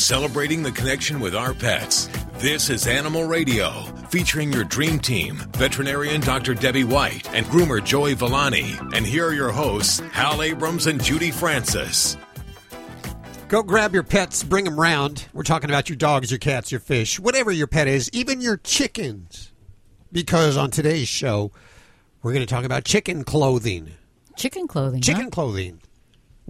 celebrating the connection with our pets. This is Animal Radio, featuring your dream team, veterinarian Dr. Debbie White and groomer Joey Villani. And here are your hosts, Hal Abrams and Judy Francis. Go grab your pets, bring them round. We're talking about your dogs, your cats, your fish, whatever your pet is, even your chickens. Because on today's show, we're going to talk about chicken clothing. Chicken clothing. Chicken huh? clothing.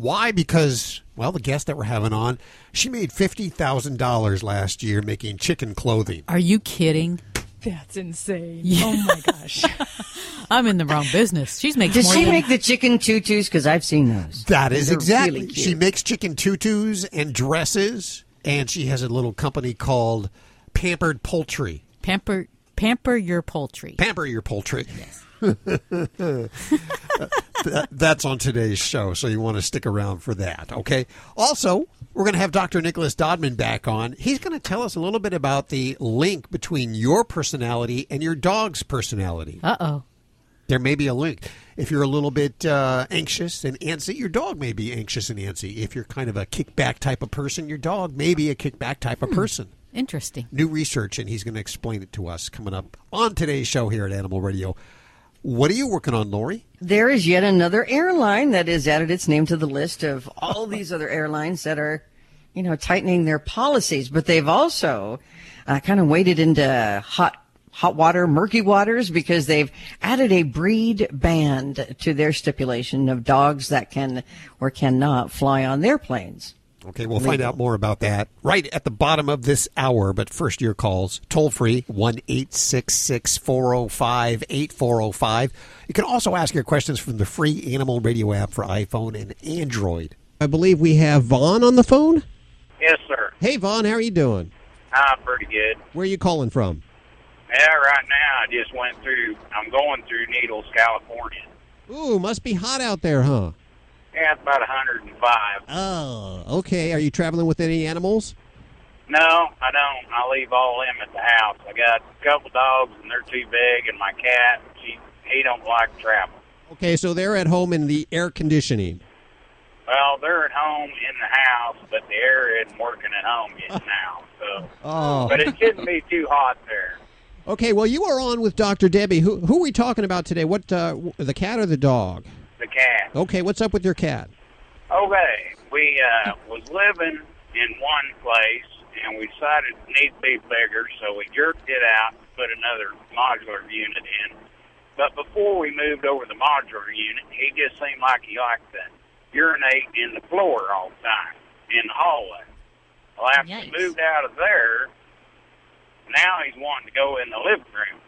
Why? Because, well, the guest that we're having on, she made $50,000 last year making chicken clothing. Are you kidding? That's insane. Yeah. Oh my gosh. I'm in the wrong business. She's making Does more she than make the chicken tutus? Because I've seen those. That is They're exactly. really she makes chicken tutus and dresses, and she has a little company called Pampered Poultry. pamper pamper your poultry. Pamper your poultry. That- that's on today's show, so you want to stick around for that, okay? Also, we're going to have Dr. Nicholas Dodman back on. He's going to tell us a little bit about the link between your personality and your dog's personality. Uh oh. There may be a link. If you're a little bit uh, anxious and antsy, your dog may be anxious and antsy. If you're kind of a kickback type of person, your dog may be a kickback type of person. Interesting. New research, and he's going to explain it to us coming up on today's show here at Animal Radio. What are you working on, Lori? There is yet another airline that has added its name to the list of all these other airlines that are, you know, tightening their policies. But they've also uh, kind of waded into hot, hot water, murky waters because they've added a breed band to their stipulation of dogs that can or cannot fly on their planes. Okay, we'll find out more about that right at the bottom of this hour. But first, your calls toll free 1 405 8405. You can also ask your questions from the free Animal Radio app for iPhone and Android. I believe we have Vaughn on the phone. Yes, sir. Hey, Vaughn, how are you doing? I'm pretty good. Where are you calling from? Yeah, right now I just went through. I'm going through Needles, California. Ooh, must be hot out there, huh? It's about 105. Oh, okay. Are you traveling with any animals? No, I don't. I leave all them at the house. I got a couple dogs, and they're too big, and my cat. She he don't like travel. Okay, so they're at home in the air conditioning. Well, they're at home in the house, but the air isn't working at home yet now. So, Oh. but it shouldn't be too hot there. Okay, well, you are on with Dr. Debbie. Who, who are we talking about today? What, uh, the cat or the dog? The cat. Okay, what's up with your cat? Okay, we uh, was living in one place, and we decided it needed to be bigger, so we jerked it out and put another modular unit in. But before we moved over the modular unit, he just seemed like he liked to urinate in the floor all the time in the hallway. Well, after Yikes. we moved out of there, now he's wanting to go in the living room.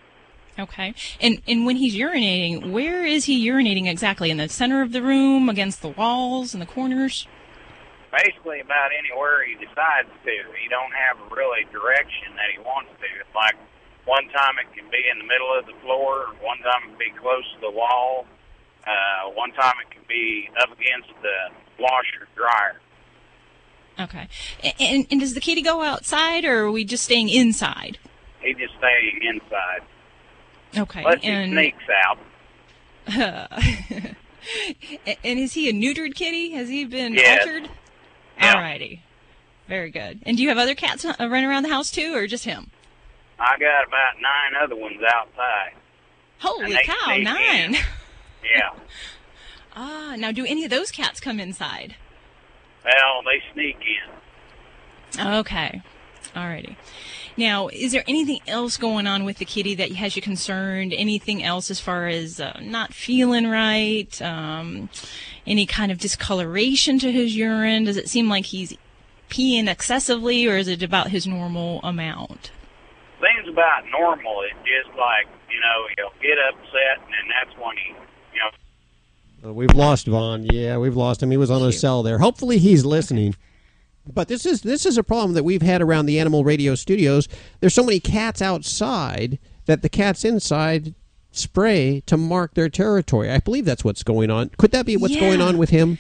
Okay. And and when he's urinating, where is he urinating exactly? In the center of the room, against the walls, in the corners? basically about anywhere he decides to. He don't have really direction that he wants to. It's like one time it can be in the middle of the floor, one time it can be close to the wall, uh, one time it can be up against the washer dryer. Okay. And, and does the kitty go outside, or are we just staying inside? He just staying inside. Okay. Unless he and, sneaks out. A- and is he a neutered kitty? Has he been Yes. altered? Yeah. Alrighty. Very good. And do you have other cats uh, running around the house too, or just him? I got about nine other ones outside. Holy cow, nine! Yeah. Ah, now do any of those cats come inside? Well, they sneak in. Okay. Alrighty. Now, is there anything else going on with the kitty that has you concerned? Anything else as far as uh, not feeling right? Um, any kind of discoloration to his urine? Does it seem like he's peeing excessively, or is it about his normal amount? Things about normal. It's just like, you know, he'll get upset, and then that's when he, you know, Uh, we've lost Vaughn. Yeah, we've lost him. He was on a cell there. Hopefully, he's listening. But this is this is a problem that we've had around the Animal Radio studios. There's so many cats outside that the cats inside spray to mark their territory. I believe that's what's going on. Could that be what's going on with him?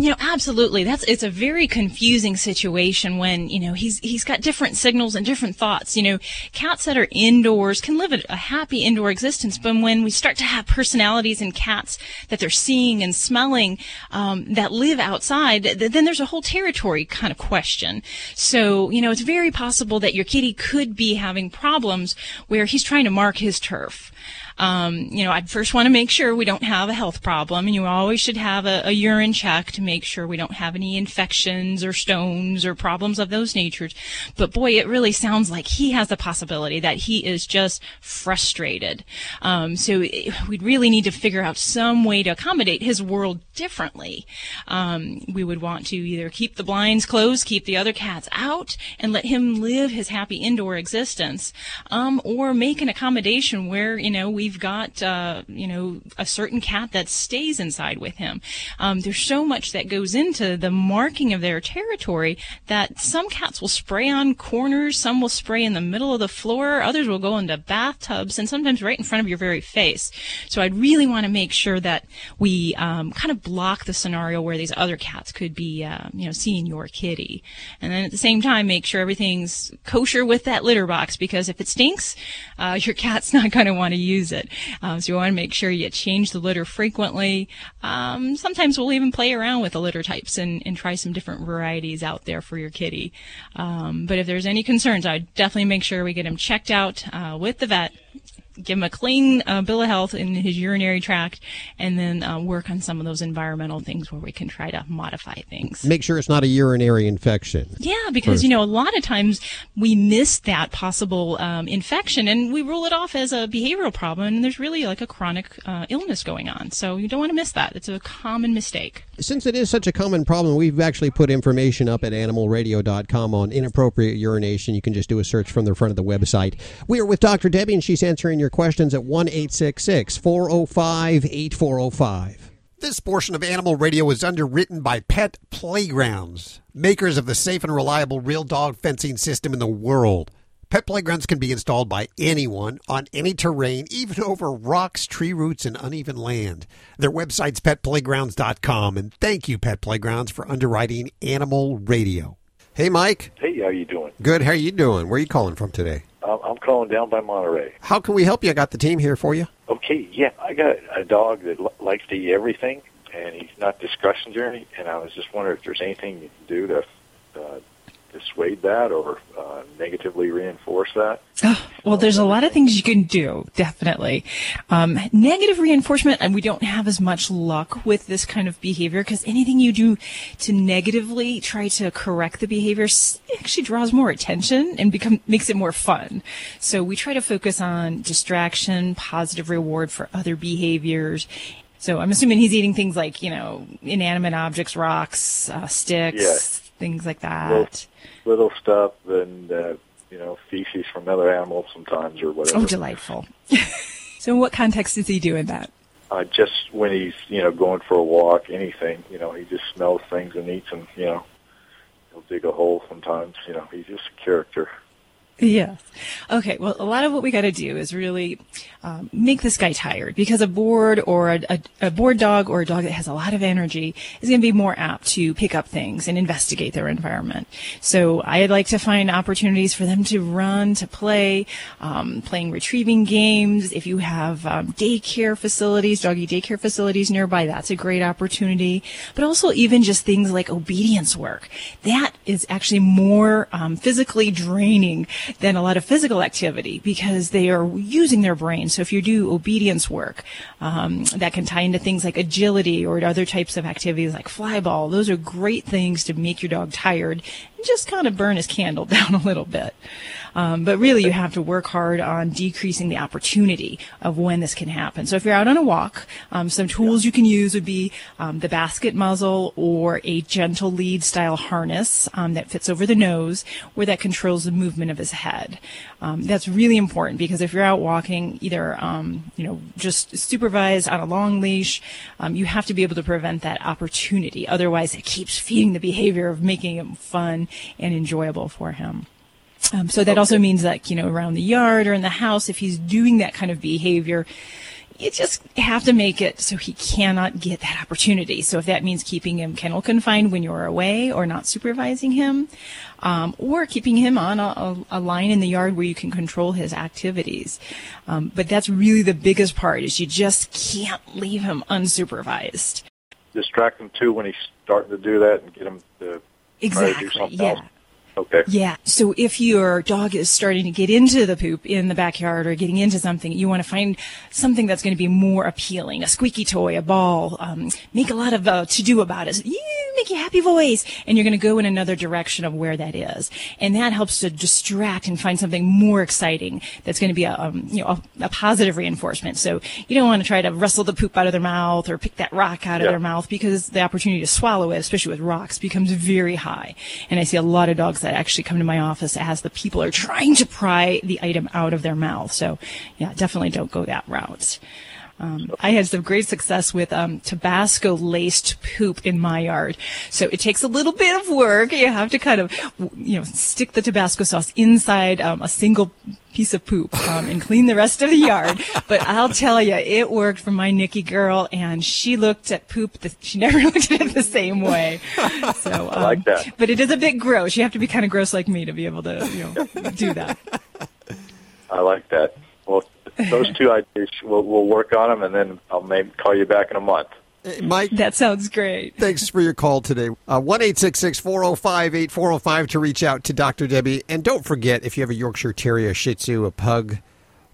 You know, absolutely. That's it's a very confusing situation when you know he's he's got different signals and different thoughts. You know, cats that are indoors can live a, happy indoor existence, but when we start to have personalities in cats that they're seeing and smelling um, that live outside, th- then there's a whole territory kind of question. So you know, it's very possible that your kitty could be having problems where he's trying to mark his turf. Um, you know, I'd first want to make sure we don't have a health problem, and you always should have a, a, urine check to make sure we don't have any infections or stones or problems of those natures. But boy, it really sounds like he has the possibility that he is just frustrated. Um, so we'd really need to figure out some way to accommodate his world differently. Um, we would want to either keep the blinds closed, keep the other cats out, and let him live his happy indoor existence, um, or make an accommodation where you know we we've got, uh, you know, a certain cat that stays inside with him. Um, there's so much that goes into the marking of their territory that some cats will spray on corners, some will spray in the middle of the floor, others will go into bathtubs, and sometimes right in front of your very face. So I'd really want to make sure that we um, kind of block the scenario where these other cats could be, uh, you know, seeing your kitty. And then at the same time, make sure everything's kosher with that litter box because if it stinks, uh, your cat's not going to want to use it it. Um, so you want to make sure you change the litter frequently. Um, sometimes we'll even play around with the litter types and, and try some different varieties out there for your kitty. Um, but if there's any concerns, I'd definitely make sure we get them checked out uh, with the vet give him a clean uh, bill of health in his urinary tract, and then uh, work on some of those environmental things where we can try to modify things. Make sure it's not a urinary infection. Yeah, because you know a lot of times we miss that possible um, infection and we rule it off as a behavioral problem, and there's really like a chronic uh, illness going on. So you don't want to miss that. It's a common mistake. Since it is such a common problem, we've actually put information up at animalradio.com on inappropriate urination. You can just do a search from the front of the website. We are with Dr. Debbie, and she's answering your questions at 1 405 8405. This portion of Animal Radio is underwritten by Pet Playgrounds, makers of the safe and reliable real dog fencing system in the world. Pet playgrounds can be installed by anyone on any terrain, even over rocks, tree roots, and uneven land. Their website's petplaygrounds.com. And thank you, Pet Playgrounds, for underwriting Animal Radio. Hey, Mike. Hey, how you doing? Good. How are you doing? Where are you calling from today? I'm calling down by Monterey. How can we help you? I got the team here for you. Okay, yeah, I got a dog that l- likes to eat everything, and he's not discussion discretionary. And I was just wondering if there's anything you can do to uh, dissuade that or negatively reinforce that? Oh, well, there's a lot of things you can do, definitely. Um, negative reinforcement, and we don't have as much luck with this kind of behavior because anything you do to negatively try to correct the behavior actually draws more attention and become makes it more fun. So we try to focus on distraction, positive reward for other behaviors, so I'm assuming he's eating things like, you know, inanimate objects, rocks, uh, sticks, things like that. Little, little stuff and uh, you know feces from other animals sometimes or whatever. Oh, delightful. so, in what context is he doing that? Uh, just when he's you know going for a walk, anything. You know, he just smells things and eats them. You know, he'll dig a hole sometimes. You know, he's just a character. Yes. Okay. Well, a lot of what we got to do is really um, make this guy tired because a bored or a, a, a, bored dog or a dog that has a lot of energy is going to be more apt to pick up things and investigate their environment. So I'd like to find opportunities for them to run, to play, um, playing retrieving games. If you have um, daycare facilities, doggy daycare facilities nearby, that's a great opportunity. But also even just things like obedience work. That is actually more um, physically draining than a lot of physical activity because they are using their brain. So if you do obedience work, um, that can tie into things like agility or other types of activities like flyball. Those are great things to make your dog tired and just kind of burn his candle down a little bit. Um, but really, you have to work hard on decreasing the opportunity of when this can happen. So if you're out on a walk, um, some tools you can use would be um, the basket muzzle or a gentle lead style harness um, that fits over the nose, where that controls the movement of his head. Um, that's really important because if you're out walking, either um, you know just supervised on a long leash, you have to be able to prevent that opportunity. Otherwise, it keeps feeding the behavior of making it fun and enjoyable for him. Um, so that okay. also means that, you know, around the yard or in the house, if he's doing that kind of behavior, you just have to make it so he cannot get that opportunity. So if that means keeping him kennel confined when you're away or not supervising him, um, or keeping him on a, a, line in the yard where you can control his activities. Um, but that's really the biggest part is you just can't leave him unsupervised. Distract him too when he's starting to do that and get him to exactly, try to do something yeah. else. Okay. Yeah. So if your dog is starting to get into the poop in the backyard or getting into something, you want to find something that's going to be more appealing. A squeaky toy, a ball. Um, make a lot of uh, to do about it. Make a happy voice, and you're going to go in another direction of where that is, and that helps to distract and find something more exciting. That's going to be a um, you know a, a, positive reinforcement. So you don't want to try to wrestle the poop out of their mouth or pick that rock out Yeah. of their mouth because the opportunity to swallow it, especially with rocks, becomes very high. And I see a lot of dogs that actually come to my office as the people are trying to pry the item out of their mouth. So, yeah, definitely don't go that route. Um, I had some great success with um, Tabasco laced poop in my yard. So it takes a little bit of work. You have to kind of, you know, stick the Tabasco sauce inside um, a single piece of poop um, and clean the rest of the yard. But I'll tell you, it worked for my Nikki girl, and she looked at poop. The, she never looked at it the same way. So, um, like that. But it is a bit gross. You have to be kind of gross like me to be able to, you know, do that. I like that. Well, those two ideas, we'll, we'll work on them, and then I'll maybe call you back in a month. Hey, Mike, That sounds great. thanks for your call today. Uh, One eight six six four zero five eight four zero five to reach out to Dr. Debbie. And don't forget, if you have a Yorkshire Terrier, a Shih Tzu, a Pug,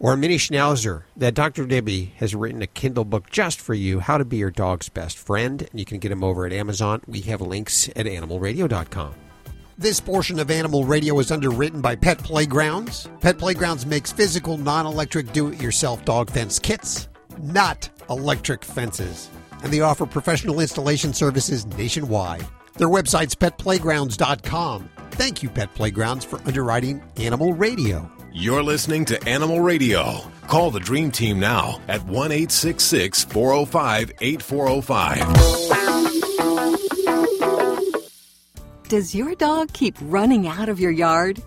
or a Mini Schnauzer, that Dr. Debbie has written a Kindle book just for you, How to Be Your Dog's Best Friend. And you can get them over at Amazon. We have links at animalradio.com. This portion of Animal Radio is underwritten by Pet Playgrounds. Pet Playgrounds makes physical, non electric, do it yourself dog fence kits, not electric fences. And they offer professional installation services nationwide. Their website's petplaygrounds.com. Thank you, Pet Playgrounds, for underwriting Animal Radio. You're listening to Animal Radio. Call the Dream Team now at 1 405 8405. Does your dog keep running out of your yard?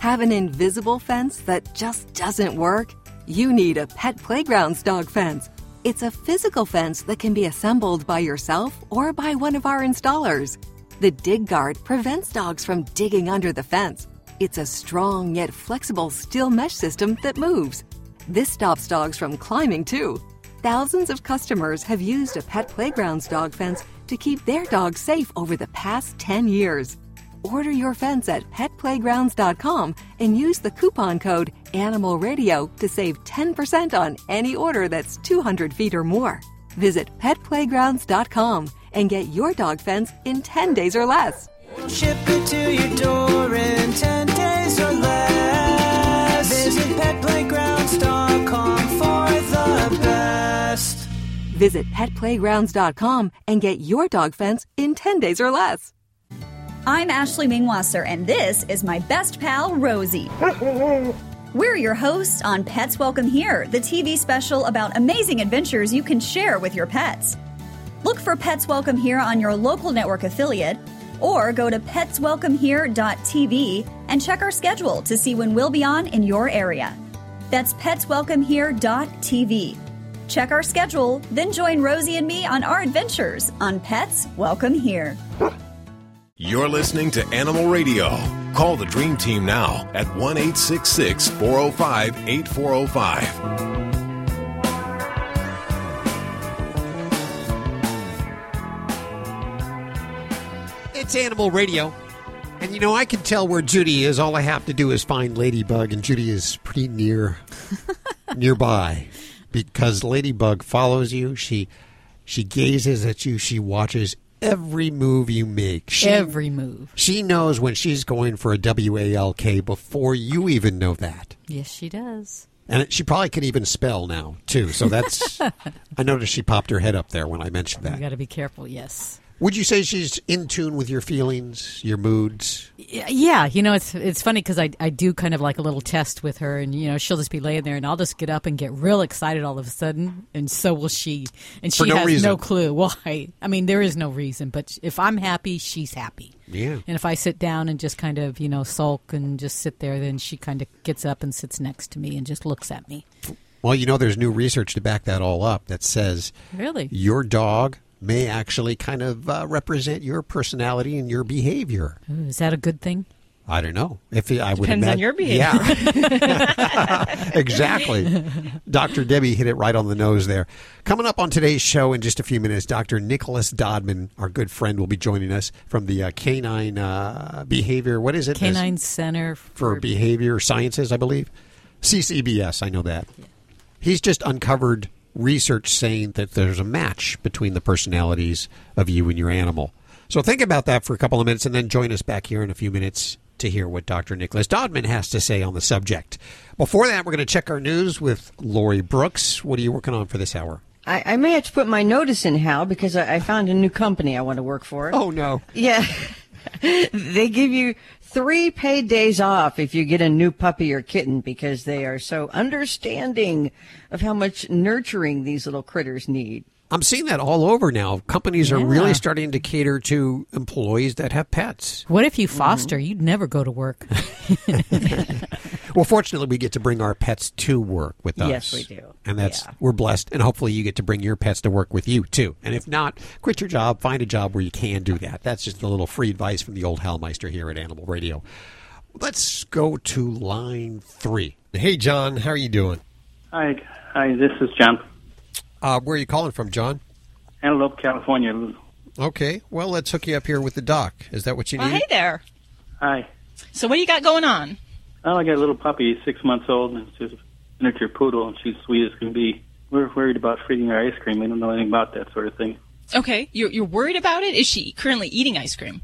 Have an invisible fence that just doesn't work? You need a Pet Playgrounds dog fence. It's a physical fence that can be assembled by yourself or by one of our installers. The Dig Guard prevents dogs from digging under the fence. It's a strong yet flexible steel mesh system that moves. This stops dogs from climbing too. Thousands of customers have used a Pet Playgrounds dog fence to keep their dogs safe over the past 10 years. Order your fence at petplaygrounds.com and use the coupon code Animal Radio to save 10% on any order that's 200 feet or more. Visit petplaygrounds.com and get your dog fence in 10 days or less. Ship it to your door in 10 days or less. Visit petplaygrounds.com and get your dog fence in 10 days or less. I'm Ashley Mengwasser, and this is my best pal, Rosie. We're your hosts on Pets Welcome Here, the TV special about amazing adventures you can share with your pets. Look for Pets Welcome Here on your local network affiliate, or go to petswelcomehere.tv and check our schedule to see when we'll be on in your area. That's petswelcomehere.tv. Check our schedule, then join Rosie and me on our adventures on Pets Welcome Here. You're listening to Animal Radio. Call the Dream Team now at 1 405 8405. It's Animal Radio. And you know, I can tell where Judy is. All I have to do is find Ladybug, and Judy is pretty near nearby because Ladybug follows you. She she gazes at you. She watches every move you make. She, Every move. she knows when she's going for a WALK before you even know that. Yes, she does. And she probably can even spell now too. So that's I noticed she popped her head up there when I mentioned that. You got to be careful. Yes. Would you say she's in tune with your feelings, your moods? Yeah, you know it's it's funny because I I do kind of like a little test with her, and you know she'll just be laying there, and I'll just get up and get real excited all of a sudden, and so will she, and she no has reason. no clue why. I mean, there is no reason, but if I'm happy, she's happy. Yeah. And if I sit down and just kind of you know sulk and just sit there, then she kind of gets up and sits next to me and just looks at me. Well, you know, there's new research to back that all up that says Really? your dog may actually kind of uh, represent your personality and your behavior. Ooh, is that a good thing? I don't know if it, I would Depends on your behavior. Yeah, exactly. Dr. Debbie hit it right on the nose there. Coming up on today's show in just a few minutes, Dr. Nicholas Dodman, our good friend, will be joining us from the uh, Canine uh, Behavior. What is it? Canine Center for Behavior Sciences, I believe. CCBS, I know that. He's just uncovered research saying that there's a match between the personalities of you and your animal. So think about that for a couple of minutes and then join us back here in a few minutes to hear what Dr. Nicholas Dodman has to say on the subject. Before that, we're going to check our news with Lori Brooks. What are you working on for this hour? I, I may have to put my notice in, Hal, because I, I found a new company I want to work for. Oh, no. Yeah. they give you three paid days off if you get a new puppy or kitten because they are so understanding of how much nurturing these little critters need. I'm seeing that all over now. Companies are really starting to cater to employees that have pets. What if you mm-hmm. foster? You'd never go to work. Well, fortunately, we get to bring our pets to work with us. Yes, we do. And that's Yeah. we're blessed, and hopefully, you get to bring your pets to work with you too. And if not, quit your job, find a job where you can do that. That's just a little free advice from the old Hellmeister here at Animal Radio. Let's go to line three. Hey, John, how are you doing? Hi, hi. This is John, Uh, where are you calling from, John? Antelope, California. Okay, well, let's hook you up here with the doc. Is that what you Well, need? hey there. Hi. So what do you got going on? Oh, I got a little puppy, six months old, and she's a miniature poodle, and she's sweet as can be. We're worried about feeding her ice cream. We don't know anything about that sort of thing. Okay, you're, you're worried about it? Is she currently eating ice cream?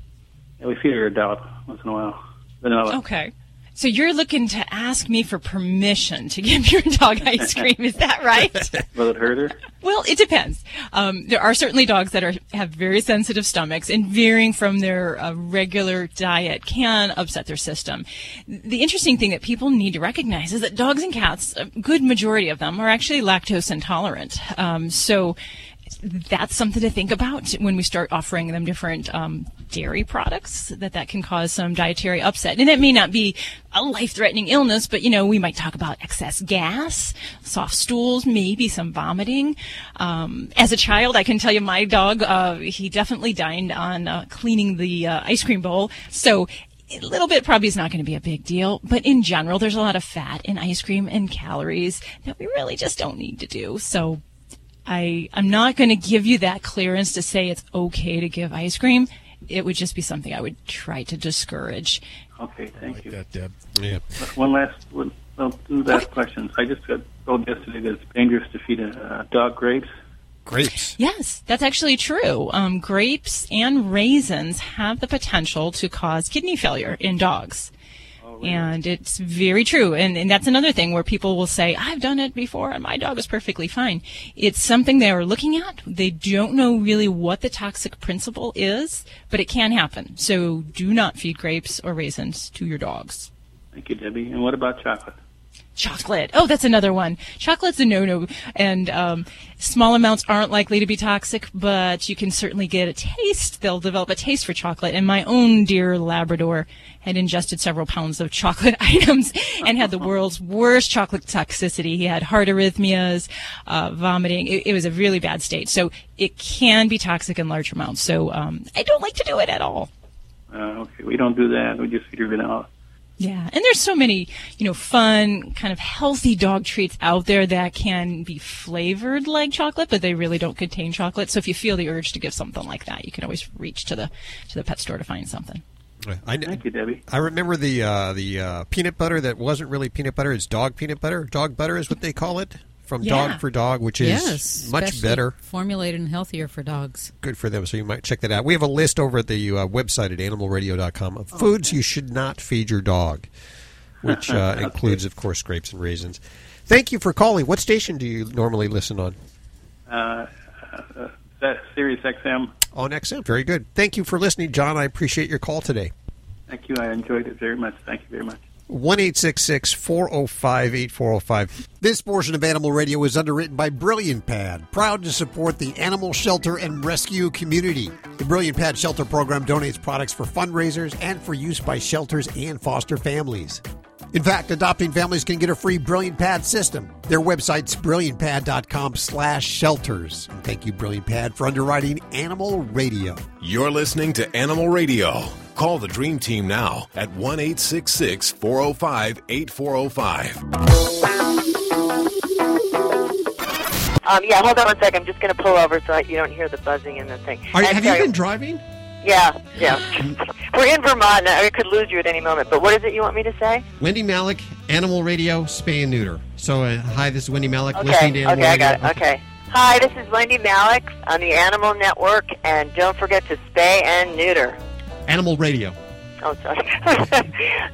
Yeah, we feed her a dollop once in a while. Vanilla. Okay. So you're looking to ask me for permission to give your dog ice cream, is that right? Will it hurt her? Well, it depends. Um, there are certainly dogs that are have very sensitive stomachs, and veering from their uh, regular diet can upset their system. The interesting thing that people need to recognize is that dogs and cats, a good majority of them, are actually lactose intolerant. Um, so that's something to think about when we start offering them different um, dairy products that that can cause some dietary upset. And it may not be a life-threatening illness but you know we might talk about excess gas soft stools maybe some vomiting. Um, as a child i can tell you my dog uh, he definitely dined on uh, cleaning the uh, ice cream bowl. So a little bit probably is not going to be a big deal, but in general, there's a lot of fat in ice cream and calories that we really just don't need to do. So I, I'm not going to give you that clearance to say it's okay to give ice cream. It would just be something I would try to discourage. Okay, thank you. That, Deb. Yeah. One last, one, well, two last questions. I just got told yesterday that it's dangerous to feed a uh, dog grapes. Grapes. Yes, that's actually true. Um, grapes and raisins have the potential to cause kidney failure in dogs. And it's very true. And, and that's another thing where people will say, I've done it before and my dog is perfectly fine. It's something they are looking at. They don't know really what the toxic principle is, but it can happen. So do not feed grapes or raisins to your dogs. Thank you, Debbie. And what about chocolate? Chocolate. Oh, that's another one. Chocolate's a no-no, and um, small amounts aren't likely to be toxic, but you can certainly get a taste. They'll develop a taste for chocolate. And my own dear Labrador had ingested several pounds of chocolate items and had the world's worst chocolate toxicity. He had heart arrhythmias, uh, vomiting. It, it was a really bad state. So it can be toxic in large amounts. So um, I don't like to do it at all. Uh, okay, we don't do that. We just feed her vanilla. Yeah, and there's so many, you know, fun, kind of healthy dog treats out there that can be flavored like chocolate, but they really don't contain chocolate. So if you feel the urge to give something like that, you can always reach to the to the pet store to find something. I, Thank you, Debbie. I remember the uh, the uh, peanut butter that wasn't really peanut butter. It's dog peanut butter. Dog butter is what they call it from Yeah. Dog for Dog, which is yes, much better. formulated and healthier for dogs. Good for them. So you might check that out. We have a list over at the uh, website at animalradio.com of foods you should not feed your dog, which uh, includes, of course, grapes and raisins. Thank you for calling. What station do you normally listen on? Uh, uh, that Sirius XM. On XM. Very good. Thank you for listening, John. I appreciate your call today. Thank you. I enjoyed it very much. Thank you very much. 1 405 8405. This portion of Animal Radio is underwritten by Brilliant Pad, proud to support the animal shelter and rescue community. The Brilliant Pad Shelter Program donates products for fundraisers and for use by shelters and foster families. In fact, adopting families can get a free Brilliant Pad system. Their website's brilliantpad.com slash shelters. And thank you, Brilliant Pad, for underwriting Animal Radio. You're listening to Animal Radio. Call the Dream Team now at 1 866 405 8405. Um, yeah, hold on one second. I'm just going to pull over so that you don't hear the buzzing in the thing. Are, And have you been driving? Yeah, yeah. We're in Vermont. and I could lose you at any moment. But what is it you want me to say? Wendie Malick, Animal Radio, Spay and Neuter. So, uh, hi, this is Wendie Malick, Okay, listening to Animal okay, I got it. Okay. Hi, this is Wendie Malick on the Animal Network, and don't forget to spay and neuter. Animal Radio. Oh, sorry.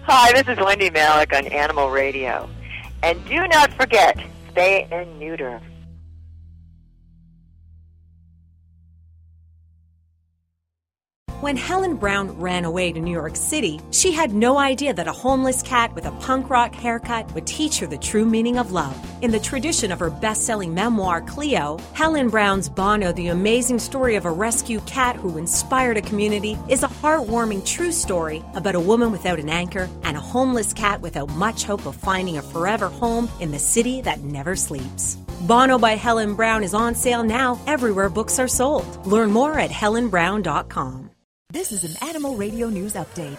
Hi, this is Wendie Malick on Animal Radio, and do not forget spay and neuter. When Helen Brown ran away to New York City, she had no idea that a homeless cat with a punk rock haircut would teach her the true meaning of love. In the tradition of her best selling memoir, Cleo, Helen Brown's Bono, the amazing story of a rescue cat who inspired a community, is a heartwarming true story about a woman without an anchor and a homeless cat without much hope of finding a forever home in the city that never sleeps. Bono by Helen Brown is on sale now everywhere books are sold. Learn more at helenbrown.com. This is an Animal Radio News Update.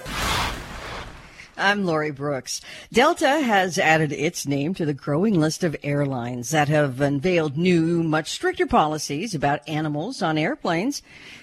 I'm Lori Brooks. Delta has added its name to the growing list of airlines that have unveiled new, much stricter policies about animals on airplanes.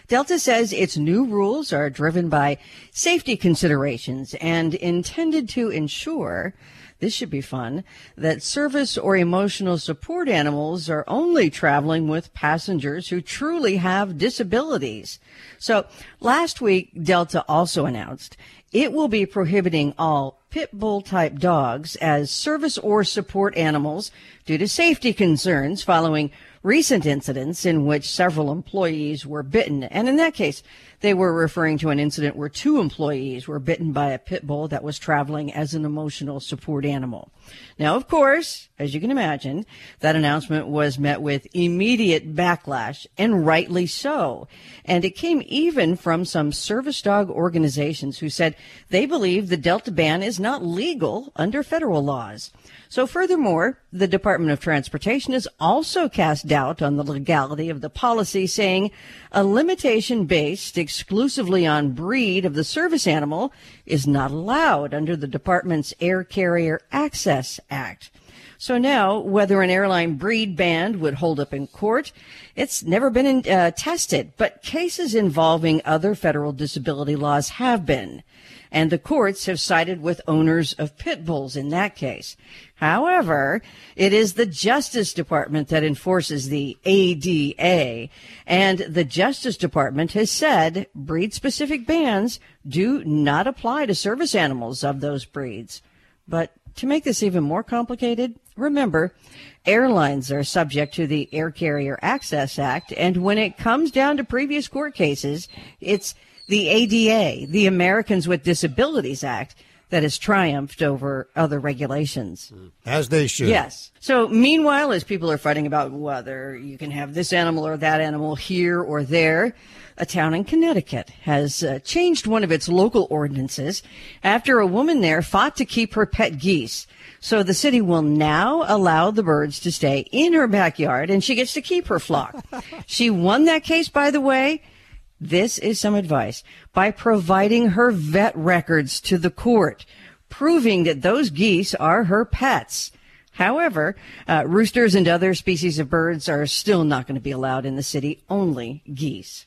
Delta says its new rules are driven by safety considerations and intended to ensure this should be fun that service or emotional support animals are only traveling with passengers who truly have disabilities. So last week, Delta also announced it will be prohibiting all pit bull type dogs as service or support animals due to safety concerns following recent incidents in which several employees were bitten. And in that case, they were referring to an incident where two employees were bitten by a pit bull that was traveling as an emotional support animal. Now, of course, as you can imagine, that announcement was met with immediate backlash and rightly so. And it came even from some service dog organizations who said they believe the Delta ban is not legal under federal laws. So furthermore, the Department of Transportation has also cast doubt on the legality of the policy, saying a limitation based exclusively on breed of the service animal is not allowed under the department's Air Carrier Access Act. So now, whether an airline breed ban would hold up in court, it's never been uh, tested, but cases involving other federal disability laws have been. And the courts have sided with owners of pit bulls in that case. However, it is the Justice Department that enforces the ADA, and the Justice Department has said breed specific bans do not apply to service animals of those breeds. But to make this even more complicated, remember, airlines are subject to the Air Carrier Access Act, and when it comes down to previous court cases, it's the ADA, the Americans with Disabilities Act, that has triumphed over other regulations. As they should. Yes. So meanwhile, as people are fighting about whether you can have this animal or that animal here or there, a town in Connecticut has uh, changed one of its local ordinances after a woman there fought to keep her pet geese. So the city will now allow the birds to stay in her backyard and she gets to keep her flock. she won that case, by the way. This is some advice by providing her vet records to the court, proving that those geese are her pets. However, uh, roosters and other species of birds are still not going to be allowed in the city, only geese.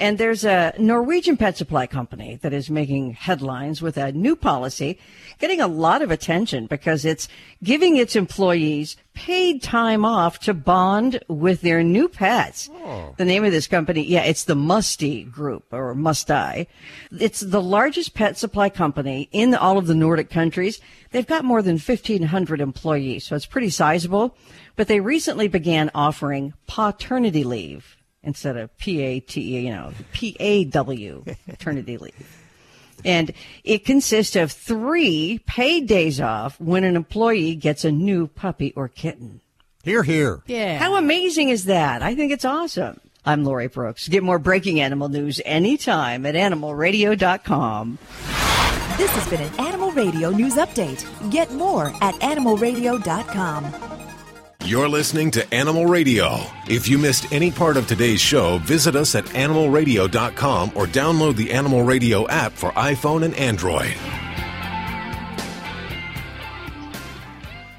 And there's a Norwegian pet supply company that is making headlines with a new policy, getting a lot of attention because it's giving its employees paid time off to bond with their new pets. Oh. The name of this company, yeah, it's the Musty Group or Musti. It's the largest pet supply company in all of the Nordic countries. They've got more than 1,500 employees, so it's pretty sizable. But they recently began offering pawternity leave instead of P A T E, you know, P-A-W, pawternity leave. And it consists of three paid days off when an employee gets a new puppy or kitten. Here, here. Yeah. How amazing is that? I think it's awesome. I'm Lori Brooks. Get more breaking animal news anytime at animalradio.com. This has been an Animal Radio News Update. Get more at animalradio.com. You're listening to Animal Radio. If you missed any part of today's show, visit us at animalradio.com or download the Animal Radio app for iPhone and Android.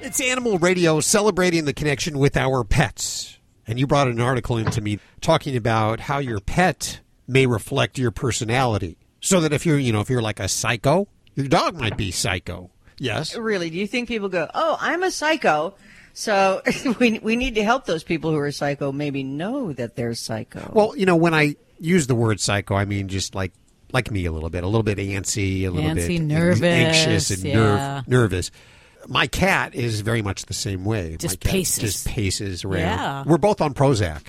It's Animal Radio celebrating the connection with our pets. And you brought an article into me talking about how your pet may reflect your personality. So that if you're, you know, if you're like a psycho, your dog might be psycho. Yes. Really? Do you think people go, "Oh, I'm a psycho"? So we we need to help those people who are psycho maybe know that they're psycho. Well, you know, when I use the word psycho, I mean just like like me a little bit, a little bit antsy, a little Antsy, bit nervous, anxious, and yeah. nerve, nervous. My cat is very much the same way. Just My cat paces. Just paces around. Yeah. We're both on Prozac.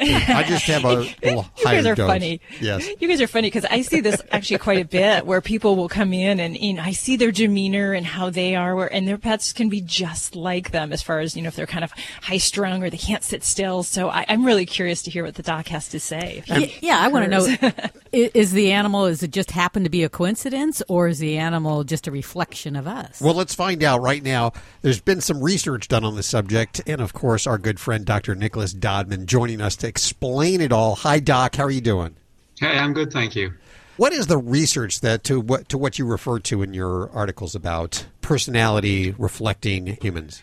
I just have a little You higher guys are dose. funny. Yes. You guys are funny because I see this actually quite a bit where people will come in and you know I see their demeanor and how they are, where and their pets can be just like them as far as you know if they're kind of high strung or they can't sit still. So I, I'm really curious to hear what the doc has to say. if he Y- yeah, I want to know: is the animal? Is it just happen to be a coincidence, or is the animal just a reflection of us? Well, let's find out right now. There's been some research done on the subject, and of course, our good friend Dr. Nicholas Dodman joining us to explain it all. Hi, Doc. How are you doing? Hey, I'm good, thank you. What is the research that to what to what you refer to in your articles about personality reflecting humans?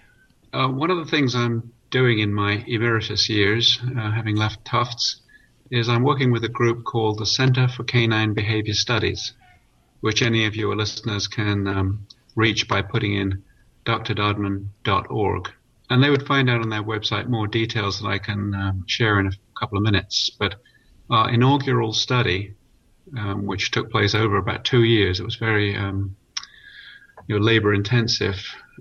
Uh, one of the things I'm doing in my emeritus years, uh, having left Tufts, is I'm working with a group called the Center for Canine Behavior Studies, which any of your listeners can um, reach by putting in drdodman.org. And they would find out on their website more details that I can um, share in a couple of minutes. But our inaugural study, um, which took place over about two years, it was very um, you know, labor intensive,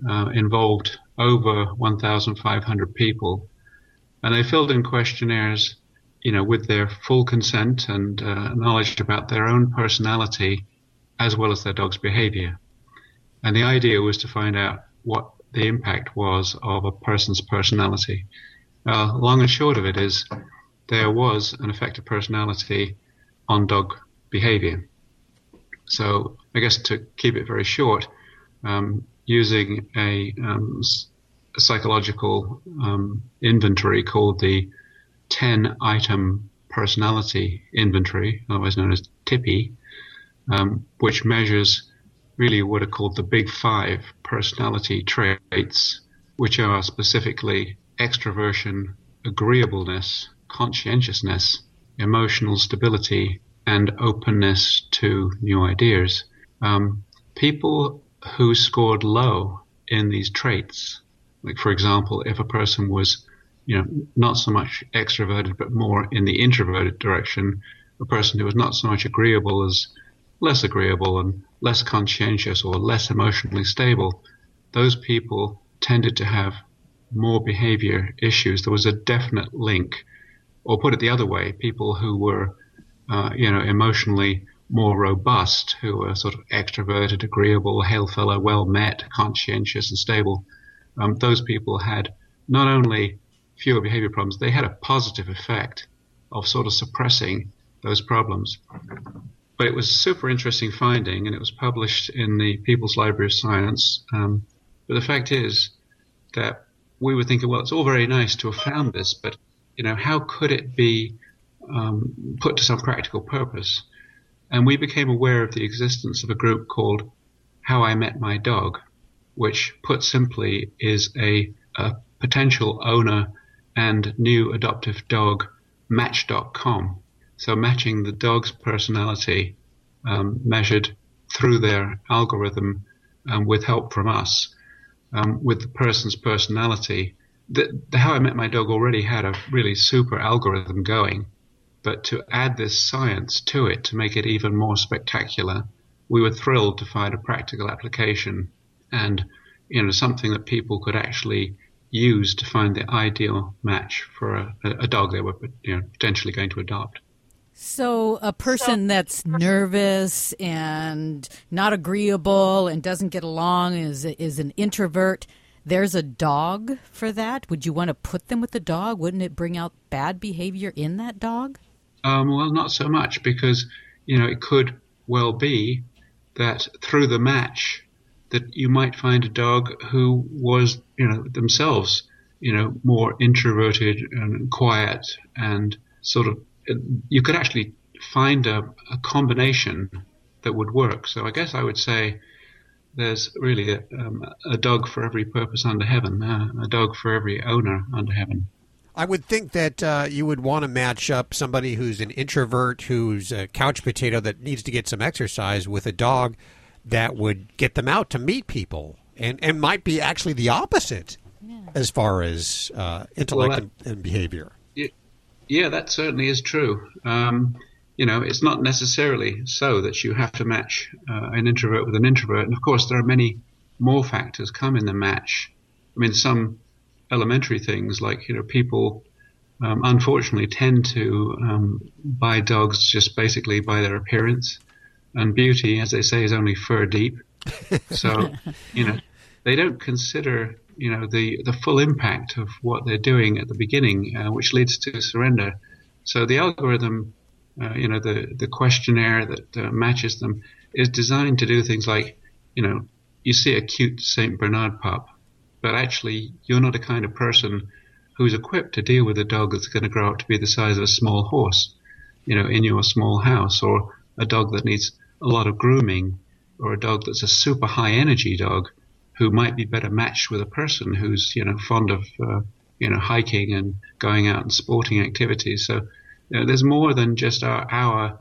uh, involved over 1,500 people. And they filled in questionnaires, you know, with their full consent and uh, knowledge about their own personality as well as their dog's behavior. And the idea was to find out what the impact was of a person's personality. Uh, long and short of it is there was an effect of personality on dog behavior. So I guess to keep it very short, um, using a, um, a psychological um, inventory called the 10 item personality inventory, otherwise known as TIPI, um, which measures really what are called the big five personality traits, which are specifically extroversion, agreeableness, conscientiousness, emotional stability, and openness to new ideas. Um, people who scored low in these traits, like for example, if a person was, you know, not so much extroverted but more in the introverted direction, a person who was not so much agreeable as less agreeable and less conscientious or less emotionally stable, those people tended to have more behavior issues. There was a definite link. Or put it the other way, people who were, uh, you know, emotionally more robust, who were sort of extroverted, agreeable, hail fellow, well met, conscientious and stable, um, those people had not only fewer behavior problems, they had a positive effect of sort of suppressing those problems. But it was a super interesting finding, and it was published in the People's Library of Science. Um, but the fact is that we were thinking, well, it's all very nice to have found this, but you know, how could it be um, put to some practical purpose? And we became aware of the existence of a group called How I Met My Dog, which, put simply, is a, a potential owner and new adoptive dog match.com. So matching the dog's personality um, measured through their algorithm um, with help from us um, with the person's personality. The, the How I Met My Dog already had a really super algorithm going, but to add this science to it to make it even more spectacular, we were thrilled to find a practical application and you know something that people could actually use to find the ideal match for a, a dog they were you know, potentially going to adopt. So a person that's nervous and not agreeable and doesn't get along is is an introvert. There's a dog for that. Would you want to put them with the dog? Wouldn't it bring out bad behavior in that dog? Um, well, not so much because you know it could well be that through the match that you might find a dog who was, you know, themselves, you know, more introverted and quiet and sort of, you could actually find a, a combination that would work. So I guess I would say there's really a, um, a dog for every purpose under heaven, uh, a dog for every owner under heaven. I would think that uh, you would want to match up somebody who's an introvert, who's a couch potato that needs to get some exercise, with a dog that would get them out to meet people, and and might be actually the opposite as far as uh, intellect Well, and, and behavior. Yeah, that certainly is true. Um, you know, it's not necessarily so that you have to match uh, an introvert with an introvert. And of course, there are many more factors come in the match. I mean, some elementary things like, you know, people um, unfortunately tend to um, buy dogs just basically by their appearance. And beauty, as they say, is only fur deep. So, you know, they don't consider, you know, the, the full impact of what they're doing at the beginning, uh, which leads to surrender. So the algorithm, uh, you know, the, the questionnaire that uh, matches them is designed to do things like, you know, you see a cute St. Bernard pup, but actually you're not a kind of person who's equipped to deal with a dog that's going to grow up to be the size of a small horse, you know, in your small house, or a dog that needs a lot of grooming, or a dog that's a super high energy dog who might be better matched with a person who's, you know, fond of, uh, you know, hiking and going out and sporting activities. So you know, there's more than just our, our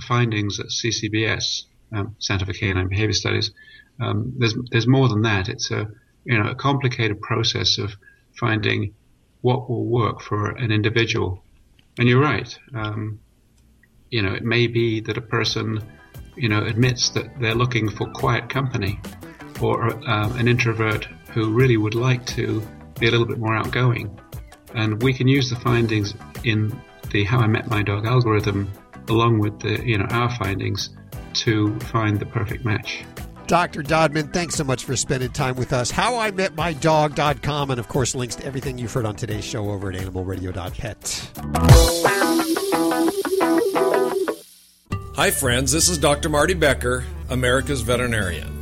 findings at CCBS, um, Center for Canine Behavior Studies. Um, there's there's more than that. It's a you know a complicated process of finding what will work for an individual. And you're right. Um, you know, it may be that a person, you know, admits that they're looking for quiet company, or um, an introvert who really would like to be a little bit more outgoing. And we can use the findings in the How I Met My Dog algorithm, along with the you know our findings, to find the perfect match. Dr. Dodman, thanks so much for spending time with us. HowIMetMyDog.com, and of course, links to everything you've heard on today's show over at animalradio.pet. Hi, friends. This is Dr. Marty Becker, America's veterinarian.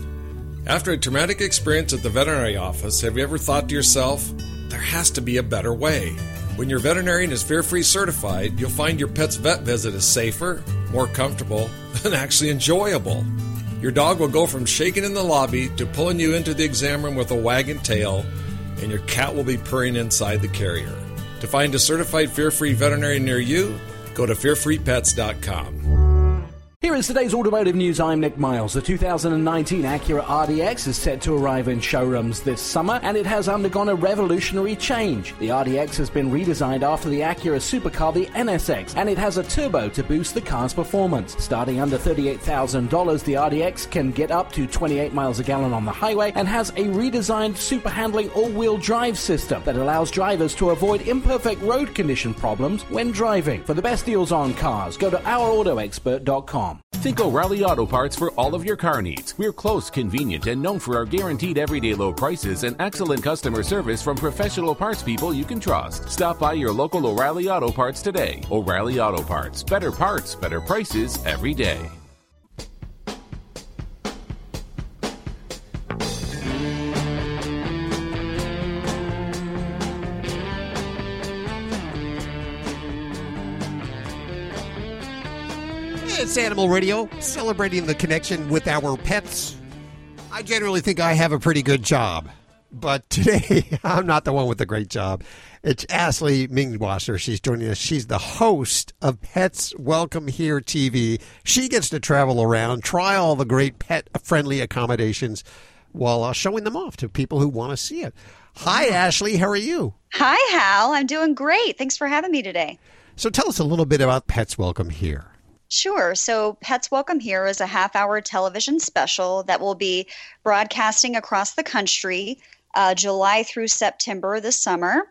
After a traumatic experience at the veterinary office, have you ever thought to yourself, there has to be a better way? When your veterinarian is fear free certified, you'll find your pet's vet visit is safer, more comfortable, and actually enjoyable. Your dog will go from shaking in the lobby to pulling you into the exam room with a wagging tail, and your cat will be purring inside the carrier. To find a certified fear free veterinarian near you, go to fearfreepets.com. Here is today's automotive news. I'm Nick Miles. The 2019 Acura RDX is set to arrive in showrooms this summer, and it has undergone a revolutionary change. The RDX has been redesigned after the Acura supercar, the NSX, and it has a turbo to boost the car's performance. Starting under $38,000, the RDX can get up to 28 miles a gallon on the highway and has a redesigned super handling all-wheel drive system that allows drivers to avoid imperfect road condition problems when driving. For the best deals on cars, go to ourautoexpert.com. Think O'Reilly Auto Parts for all of your car needs. We're close, convenient, and known for our guaranteed everyday low prices and excellent customer service from professional parts people you can trust. Stop by your local O'Reilly Auto Parts today. O'Reilly Auto Parts. Better parts, better prices every day. It's Animal Radio, celebrating the connection with our pets. I generally think I have a pretty good job, but today I'm not the one with the great job. It's Ashley Mengwasser. She's joining us. She's the host of Pets Welcome Here TV. She gets to travel around, try all the great pet friendly accommodations while uh, showing them off to people who want to see it. Hi, Ashley. How are you? Hi, Hal. I'm doing great. Thanks for having me today. So tell us a little bit about Pets Welcome Here. Sure. So, Pets Welcome Here is a half hour television special that will be broadcasting across the country uh, July through September this summer.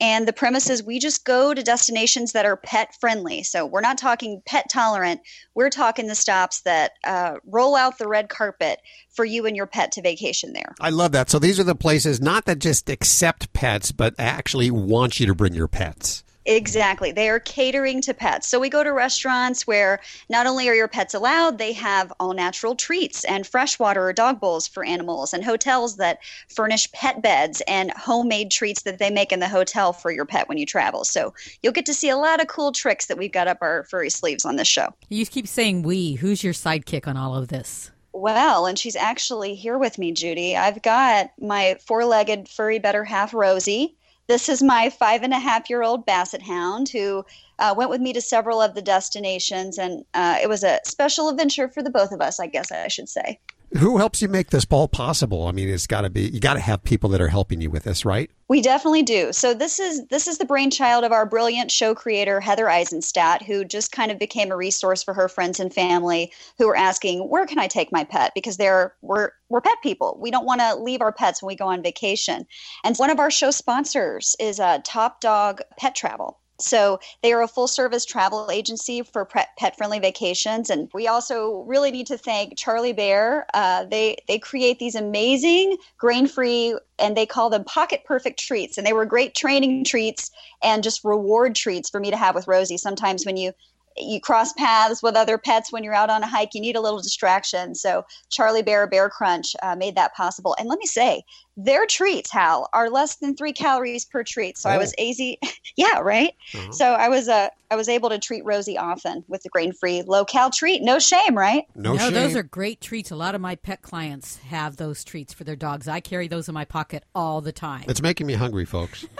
And the premise is we just go to destinations that are pet friendly. So, we're not talking pet tolerant, we're talking the stops that uh, roll out the red carpet for you and your pet to vacation there. I love that. So these are the places not that just accept pets, but actually want you to bring your pets. Exactly. They are catering to pets. So we go to restaurants where not only are your pets allowed, they have all natural treats and freshwater or dog bowls for animals, and hotels that furnish pet beds and homemade treats that they make in the hotel for your pet when you travel. So you'll get to see a lot of cool tricks that we've got up our furry sleeves on this show. You keep saying we. Who's your sidekick on all of this? Well, and she's actually here with me, Judy. I've got my four legged furry better half, Rosie. This is my five and a half year old basset hound who uh, went with me to several of the destinations, and uh, it was a special adventure for the both of us, I guess I should say. Who helps you make this ball possible? I mean, it's got to be you got to have people that are helping you with this, right? We definitely do. So this is this is the brainchild of our brilliant show creator Heather Eisenstadt, who just kind of became a resource for her friends and family who were asking, "Where can I take my pet?" Because they're we're we're pet people. We don't want to leave our pets when we go on vacation. And one of our show sponsors is uh, Top Dog Pet Travel. So they are a full service travel agency for pet friendly vacations, and we also really need to thank Charlee Bear. Uh, they they create these amazing grain free, and they call them pocket perfect treats, and they were great training treats and just reward treats for me to have with Rosie. Sometimes when you you cross paths with other pets when you're out on a hike. You need a little distraction. So Charlee Bear Bear Crunch uh, made that possible. And let me say, their treats, Hal, are less than three calories per treat. So Oh. I was easy, yeah, right. Uh-huh. So I was uh, I was able to treat Rosie often with the grain free low cal treat. No shame, right? No, shame those are great treats. A lot of my pet clients have those treats for their dogs. I carry those in my pocket all the time. It's making me hungry, folks.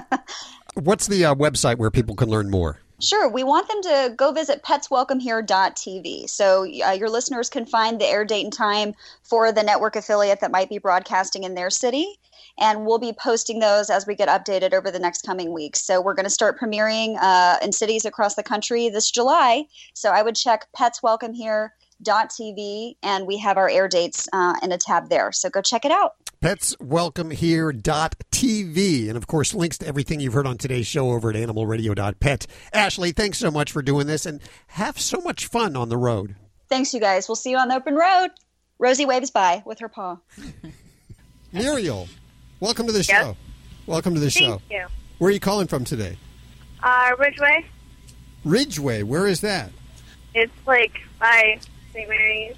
What's the uh, website where people can learn more? Sure. We want them to go visit petswelcomehere.tv. So uh, your listeners can find the air date and time for the network affiliate that might be broadcasting in their city. And we'll be posting those as we get updated over the next coming weeks. So we're going to start premiering uh, in cities across the country this July. So I would check petswelcomehere.tv and we have our air dates uh, in a tab there. So go check it out. PetsWelcomeHere.tv. And of course, links to everything you've heard on today's show over at animalradio.pet. Ashley, thanks so much for doing this and have so much fun on the road. Thanks, you guys. We'll see you on the open road. Rosie waves by with her paw. Muriel, welcome to the show. Welcome to the show. Thank you. Where are you calling from today? Uh, Ridgeway. Ridgeway. Where is that? It's like by St. Mary's,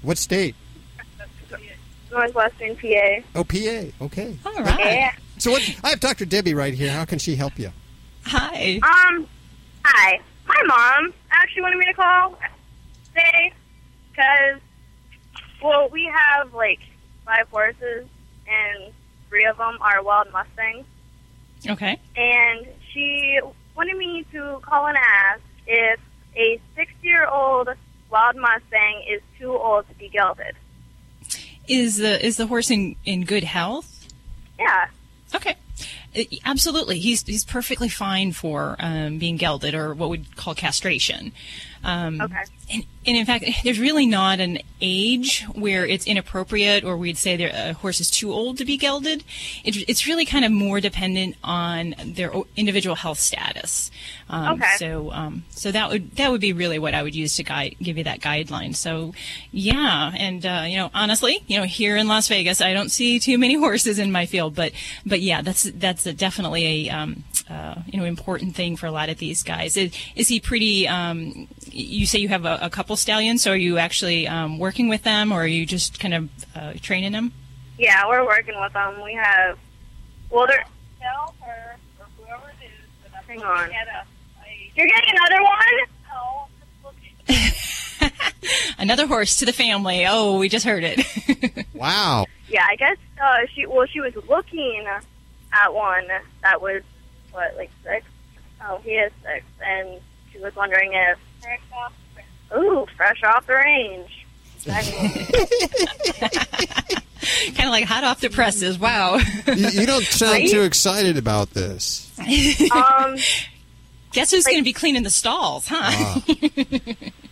What state? Northwestern PA. Oh, PA. Okay. All right. Yeah. So what, I have Dr. Debbie right here. How can she help you? Hi. Um, hi. My mom actually wanted me to call today because, well, we have like five horses and three of them are wild Mustangs. Okay. and she wanted me to call and ask if a six-year-old wild Mustang is too old to be gelded. Is the is the horse in in good health? Yeah. Okay. Absolutely, he's he's perfectly fine for um, being gelded or what we'd call castration. Um, Okay. And, and in fact, there's really not an age where it's inappropriate or we'd say a horse is too old to be gelded. It, it's really kind of more dependent on their individual health status. Um, Okay. So, um, so that would that would be really what I would use to guide, give you that guideline. So, yeah, and uh, you know, honestly, you know, here in Las Vegas, I don't see too many horses in my field, but but yeah, that's that's a, definitely a um, uh, you know important thing for a lot of these guys. Is, is he pretty? You say you have a, a couple stallions, so are you actually um, working with them, or are you just kind of uh, training them? Yeah, we're working with them. We have. Well, they're. Tell her or whoever it is. That Hang on. You're getting another one? Another horse to the family. Oh, we just heard it. Wow. Yeah, I guess uh, she. Well, she was looking at one that was what, like six. Oh, he is six, and she was wondering if. Ooh, fresh off the range. kind of like hot off the presses. Wow. You, you don't sound Right? too excited about this. um, Guess who's going to be cleaning the stalls, huh?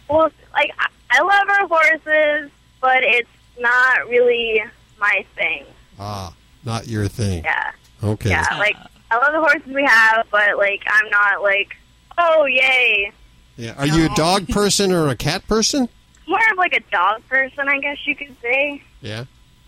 well, like I, I love our horses, but it's not really my thing. Ah, not your thing. Yeah. Okay. Yeah, like I love the horses we have, but like I'm not like, oh yay. Yeah. Are you a dog person or a cat person? More of like a dog person, I guess you could say. Yeah.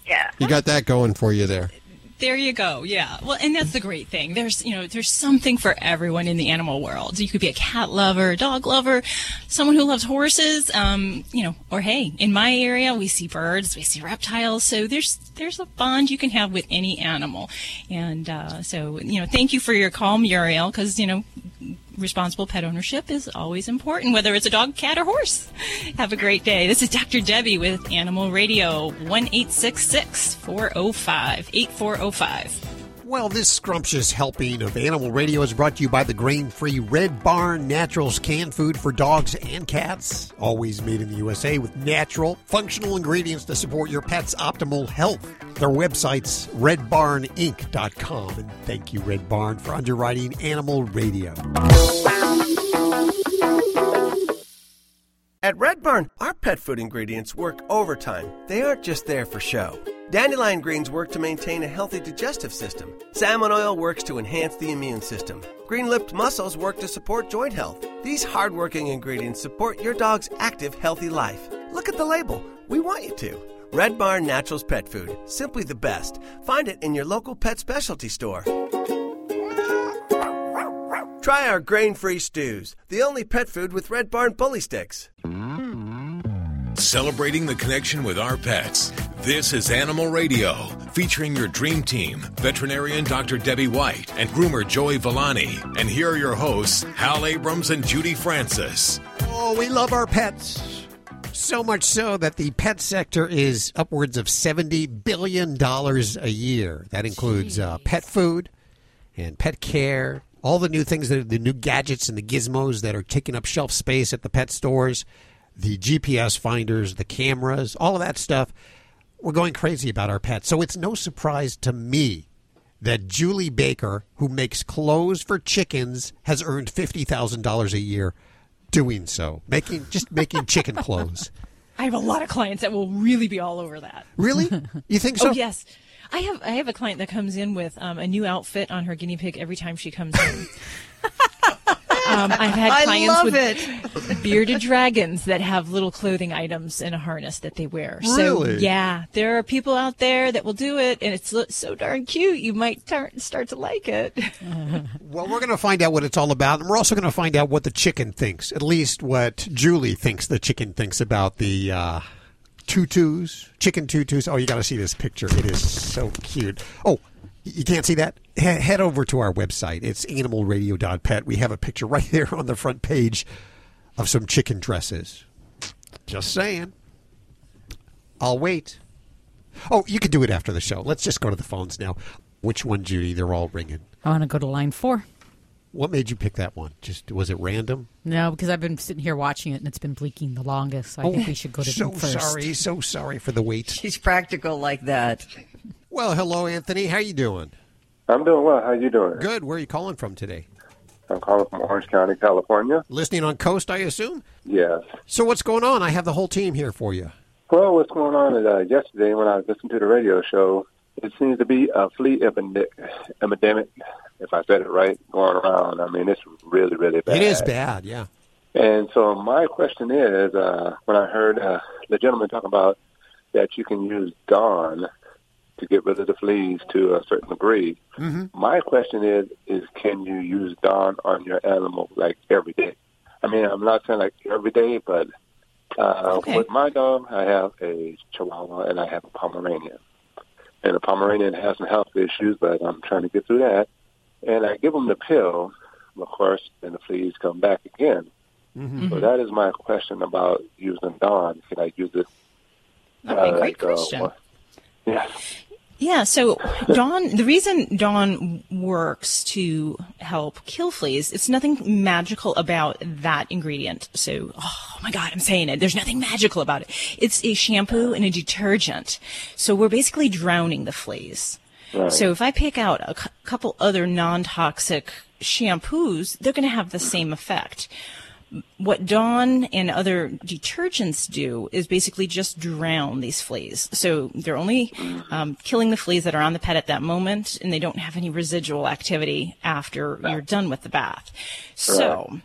Yeah. You got that going for you there. There you go. Yeah. Well, and that's the great thing. There's, you know, there's something for everyone in the animal world. You could be a cat lover, a dog lover, someone who loves horses, um, you know, or hey, in my area we see birds, we see reptiles. So there's there's a bond you can have with any animal. And uh, so, you know, thank you for your call, Muriel, because you know, responsible pet ownership is always important, whether it's a dog, cat, or horse. Have a great day. This is Dr. Debbie with Animal Radio, 1 405 8405. Well, this scrumptious helping of Animal Radio is brought to you by the grain free Red Barn Naturals canned food for dogs and cats. Always made in the USA with natural, functional ingredients to support your pet's optimal health. Their website's redbarninc.com. And thank you, Red Barn, for underwriting Animal Radio. At Red Barn, our pet food ingredients work overtime. They aren't just there for show. Dandelion greens work to maintain a healthy digestive system. Salmon oil works to enhance the immune system. Green lipped mussels work to support joint health. These hardworking ingredients support your dog's active, healthy life. Look at the label. We want you to. Red Barn Naturals Pet Food. Simply the best. Find it in your local pet specialty store. Try our grain free stews, the only pet food with Red Barn bully sticks. Celebrating the connection with our pets. This is Animal Radio, featuring your dream team, veterinarian Dr. Debbie White and groomer Joey Villani. And here are your hosts, Hal Abrams and Judy Francis. Oh, we love our pets. So much so that the pet sector is upwards of $70 billion a year. That includes uh, pet food and pet care, all the new things, that the new gadgets and the gizmos that are taking up shelf space at the pet stores, the GPS finders, the cameras, all of that stuff. We're going crazy about our pets. So it's no surprise to me that Julie Baker, who makes clothes for chickens, has earned $50,000 a year doing so, making just making chicken clothes. I have a lot of clients that will really be all over that. Really? You think so? Oh yes. I have I have a client that comes in with um, a new outfit on her guinea pig every time she comes in. um, I've had I clients love with it. bearded dragons that have little clothing items and a harness that they wear. Really? So yeah, there are people out there that will do it, and it's so darn cute. You might tar- start to like it. Well, we're going to find out what it's all about, and we're also going to find out what the chicken thinks. At least what Julie thinks the chicken thinks about the uh, tutus, chicken tutus. Oh, you got to see this picture. It is so cute. Oh, you can't see that? He- head over to our website. It's animalradio.pet. We have a picture right there on the front page of some chicken dresses. Just saying. I'll wait. Oh, you can do it after the show. Let's just go to the phones now. Which one, Judy? They're all ringing. I want to go to line four. What made you pick that one? Just was it random? No, because I've been sitting here watching it and it's been blinking the longest. So I think oh, we should go to so them first. sorry, so sorry for the wait. She's practical like that. Well, hello, Anthony. How you doing? I'm doing well. How you doing? Good. Where are you calling from today? I'm calling from Orange County, California. Listening on Coast, I assume. Yes. So what's going on? I have the whole team here for you. Well, what's going on is uh, yesterday when I was listening to the radio show, it seems to be a flea epidemic, if I said it right, going around. I mean, it's really, really bad. It is bad, yeah. And so my question is, uh, when I heard uh, the gentleman talk about that you can use Dawn to get rid of the fleas to a certain degree, Mm-hmm. my question is, is can you use Dawn on your animal like every day? I mean, I'm not saying like every day, but uh, Okay. with my dog, I have a Chihuahua and I have a Pomeranian. And the Pomeranian has some health issues, but I'm trying to get through that. And I give them the pill, of course, and the fleas come back again. Mm-hmm. So that is my question about using Dawn. Can I use it? Okay, uh, great like, uh, question. what- yeah. Yeah, so Dawn, the reason Dawn works to help kill fleas, it's nothing magical about that ingredient. So, oh my God, I'm saying it. There's nothing magical about it. It's a shampoo and a detergent. So we're basically drowning the fleas. Right. So if I pick out a cou- couple other non-toxic shampoos, they're going to have the mm-hmm. same effect. What Dawn and other detergents do is basically just drown these fleas. So they're only um, killing the fleas that are on the pet at that moment, and they don't have any residual activity after you're done with the bath. So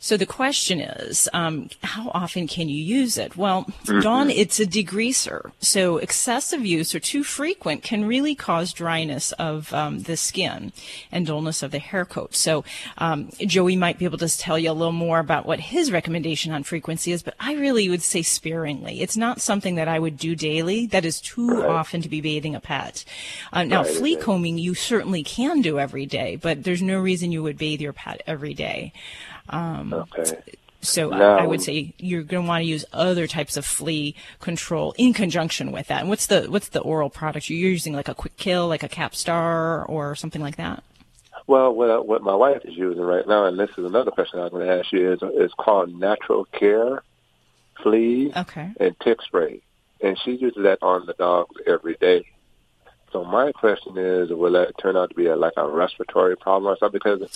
So the question is, um, how often can you use it? Well, Mhm. Dawn, it's a degreaser. So excessive use or too frequent can really cause dryness of um, the skin and dullness of the hair coat. So um, Joey might be able to tell you a little more about what his recommendation on frequency is, but I really would say sparingly. It's not something that I would do daily. That is too often to be bathing a pet. Uh, now, Right, flea combing you certainly can do every day, but there's no reason you would bathe your pet every day. Um, Okay. so I- Now- I would say you're going to want to use other types of flea control in conjunction with that. And what's the what's the oral product you're using? Like a quick kill, like a Capstar, or something like that? Well, what, what my wife is using right now, and this is another question I was going to ask you, is is called Natural Care Flea Okay. and Tick Spray, and she uses that on the dogs every day. So my question is, will that turn out to be a, like a respiratory problem or something? Because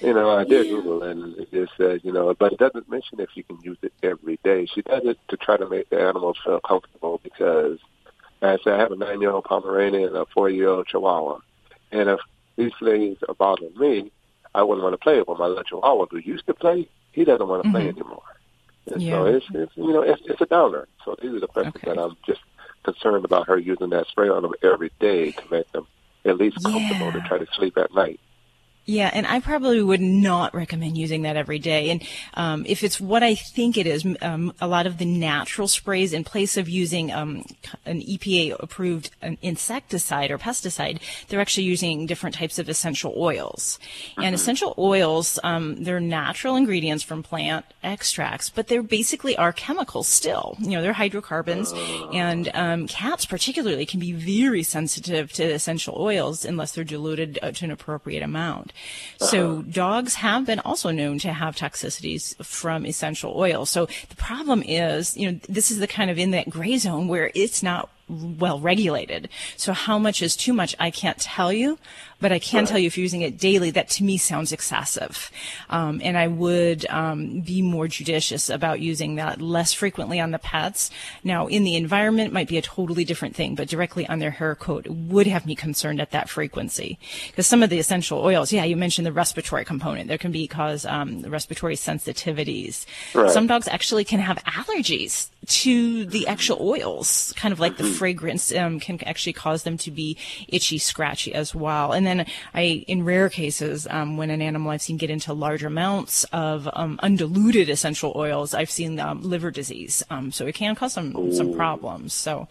you know, I did Google and it just says, you know, but it doesn't mention if you can use it every day. She does it to try to make the animals feel comfortable because, as I said, I have a nine-year-old Pomeranian and a four-year-old Chihuahua, and if these fleas are bothering me, I wouldn't want to play with my little Chihuahua who used to play. He doesn't want to play Mhm. anymore. And Yeah. so it's, it's you know it's, it's a downer. So these are the questions that I'm just concerned about her using that spray on them every day to make them at least comfortable to try to sleep at night. Yeah, and I probably would not recommend using that every day. And um, if it's what I think it is, um, a lot of the natural sprays, in place of using um, an EPA-approved insecticide or pesticide, they're actually using different types of essential oils. And essential oils, um, they're natural ingredients from plant extracts, but they're basically are chemicals still. You know, they're hydrocarbons, and um, cats particularly can be very sensitive to essential oils unless they're diluted uh, to an appropriate amount. So dogs have been also known to have toxicities from essential oils. So the problem is, you know, this is the kind of in that gray zone where it's not well regulated. So how much is too much, I can't tell you, but I can tell you if you're using it daily, that to me sounds excessive. Um, and I would um, be more judicious about using that less frequently on the pets. Now, in the environment might be a totally different thing, but directly on their hair coat would have me concerned at that frequency. Because some of the essential oils, yeah, you mentioned the respiratory component. There can be cause um, respiratory sensitivities. Right. Some dogs actually can have allergies to the actual oils, kind of like the fragrance um, can actually cause them to be itchy, scratchy as well. And then I, in rare cases, um, when an animal I've seen get into large amounts of um, undiluted essential oils, I've seen um, liver disease. Um, so it can cause some some problems. So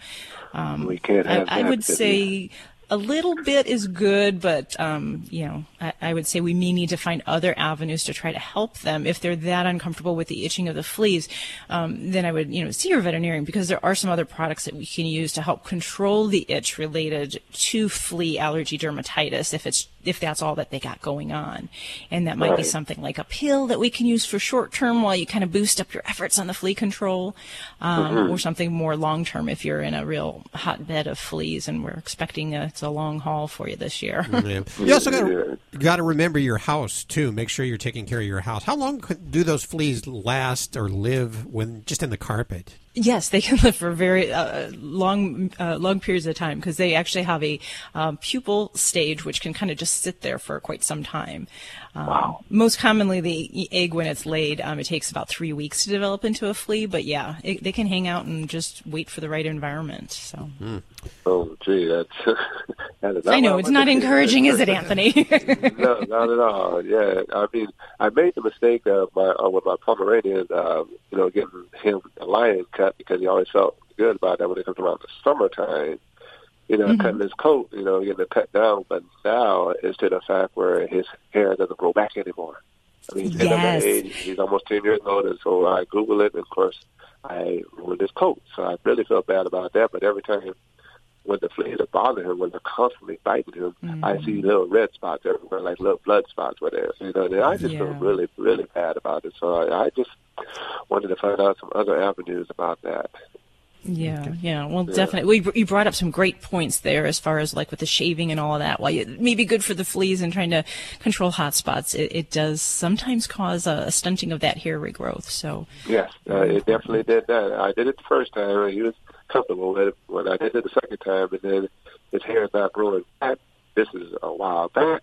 um, We can't have I, I would say a little bit is good, but um, you know, I, I would say we may need to find other avenues to try to help them. If they're that uncomfortable with the itching of the fleas, um, then I would, you know, see your veterinarian because there are some other products that we can use to help control the itch related to flea allergy dermatitis if it's if that's all that they got going on, and that might be something like a pill that we can use for short term while you kind of boost up your efforts on the flea control, um, Mhm. or something more long term if you're in a real hotbed of fleas and we're expecting a, it's a long haul for you this year. Yeah. You also got to got to remember your house too. Make sure you're taking care of your house. How long do those fleas last or live when just in the carpet? Yes, they can live for very uh, long, uh, long periods of time because they actually have a um, pupal stage which can kind of just sit there for quite some time. Um, wow. Most commonly, the egg when it's laid, um, it takes about three weeks to develop into a flea. But yeah, it, they can hang out and just wait for the right environment. So Oh, gee, that's. that is not I know it's not wanted to hear. encouraging, is it, Anthony? no, not at all. Yeah, I mean, I made the mistake of my uh, with my Pomeranian, uh, you know, getting him a lion cut because he always felt good about that when it comes around the summertime. You know, Mhm. cutting his coat, you know, getting it cut down. But now it's to the fact where his hair doesn't grow back anymore. I mean, he's Yes. age, he's almost 10 years old, and so I Google it, and of course, I ruined his coat. So I really felt bad about that. But every time when the fleas are bothering him, when they're constantly biting him, I see little red spots everywhere, like little blood spots where there. You know, and I just feel really, really bad about it. So I, I just wanted to find out some other avenues about that. Yeah, yeah. Well, Yeah. definitely. We, you brought up some great points there as far as like with the shaving and all of that. While it may be good for the fleas and trying to control hot spots, it, it does sometimes cause a, a stunting of that hair regrowth. So, Yes, uh, it definitely did that. I did it the first time, and he was comfortable with it. When I did it the second time, and then his hair is not growing back. This is a while back.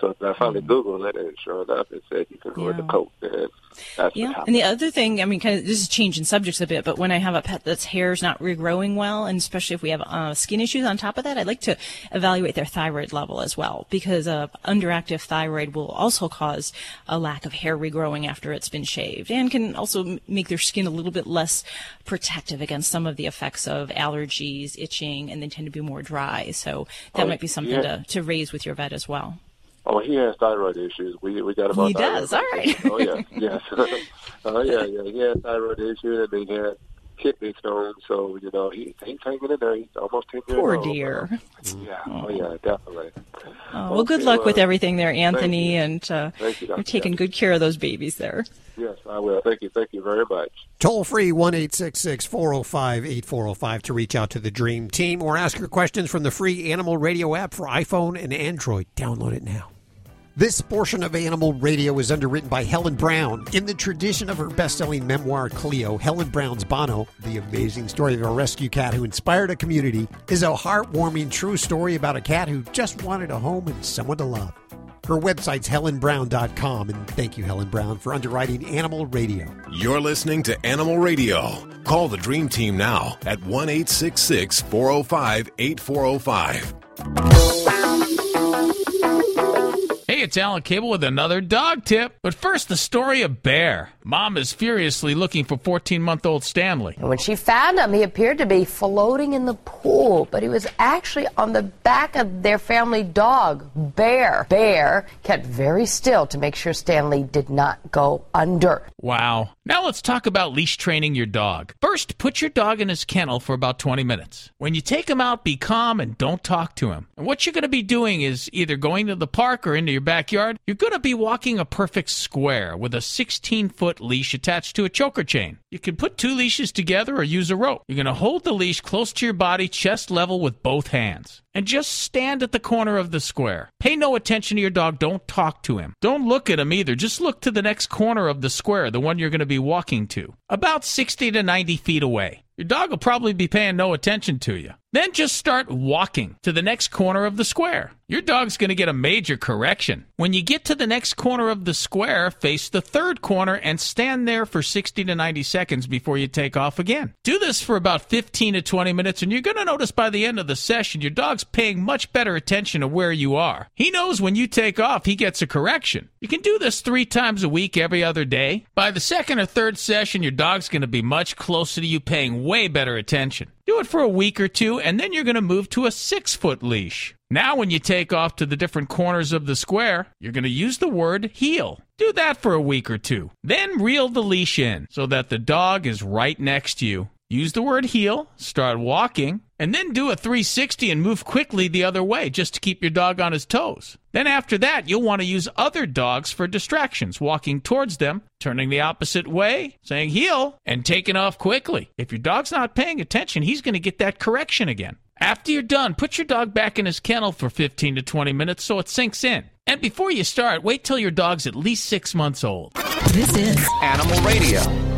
So I finally Googled it, and sure enough, it said you can ruin the coat. And that's Yeah, and the other thing, I mean, kind of, this is changing subjects a bit, but when I have a pet that's hair's not regrowing well, and especially if we have uh, skin issues on top of that, I'd like to evaluate their thyroid level as well, because uh, underactive thyroid will also cause a lack of hair regrowing after it's been shaved, and can also make their skin a little bit less protective against some of the effects of allergies, itching, and they tend to be more dry. So that Oh, might be something yeah. to, to raise with your vet as well. Oh, he has thyroid issues. We we got him He does, all right. Oh yeah, yes. oh yeah, yeah. He has thyroid issues, and he had kidney stones. So you know, he he's hanging in there. He's almost ten years Poor old. dear. Yeah. Oh yeah, definitely. Oh, well, good Okay, luck with everything there, thank Anthony, you. and uh, Thank you, you're taking good care of those babies there. Yes, I will. Thank you. Thank you very much. Toll free 1 405 8405 to reach out to the Dream Team or ask your questions from the free Animal Radio app for iPhone and Android. Download it now. This portion of Animal Radio is underwritten by Helen Brown. In the tradition of her best selling memoir, Cleo, Helen Brown's Bono, the amazing story of a rescue cat who inspired a community, is a heartwarming true story about a cat who just wanted a home and someone to love. Her website's helenbrown.com, and thank you, Helen Brown, for underwriting Animal Radio. You're listening to Animal Radio. Call the Dream Team now at 1 405 8405. It's Alan Cable with another dog tip. But first, the story of Bear. Mom is furiously looking for 14 month old Stanley. And when she found him, he appeared to be floating in the pool, but he was actually on the back of their family dog, Bear. Bear kept very still to make sure Stanley did not go under. Wow. Now let's talk about leash training your dog. First, put your dog in his kennel for about 20 minutes. When you take him out, be calm and don't talk to him. And what you're going to be doing is either going to the park or into your backyard. You're going to be walking a perfect square with a 16 foot leash attached to a choker chain. You can put two leashes together or use a rope. You're going to hold the leash close to your body, chest level with both hands. And just stand at the corner of the square. Pay no attention to your dog. Don't talk to him. Don't look at him either. Just look to the next corner of the square, the one you're going to be walking to, about 60 to 90 feet away. Your dog will probably be paying no attention to you. Then just start walking to the next corner of the square. Your dog's going to get a major correction. When you get to the next corner of the square, face the third corner and stand there for 60 to 90 seconds before you take off again. Do this for about 15 to 20 minutes, and you're going to notice by the end of the session, your dog's paying much better attention to where you are. He knows when you take off, he gets a correction. You can do this three times a week, every other day. By the second or third session, your dog's going to be much closer to you, paying way better attention. Do it for a week or two, and then you're going to move to a six foot leash. Now, when you take off to the different corners of the square, you're going to use the word heel. Do that for a week or two. Then reel the leash in so that the dog is right next to you. Use the word heel, start walking, and then do a 360 and move quickly the other way just to keep your dog on his toes. Then after that, you'll want to use other dogs for distractions, walking towards them, turning the opposite way, saying heel, and taking off quickly. If your dog's not paying attention, he's going to get that correction again. After you're done, put your dog back in his kennel for 15 to 20 minutes so it sinks in. And before you start, wait till your dog's at least six months old. This is Animal Radio.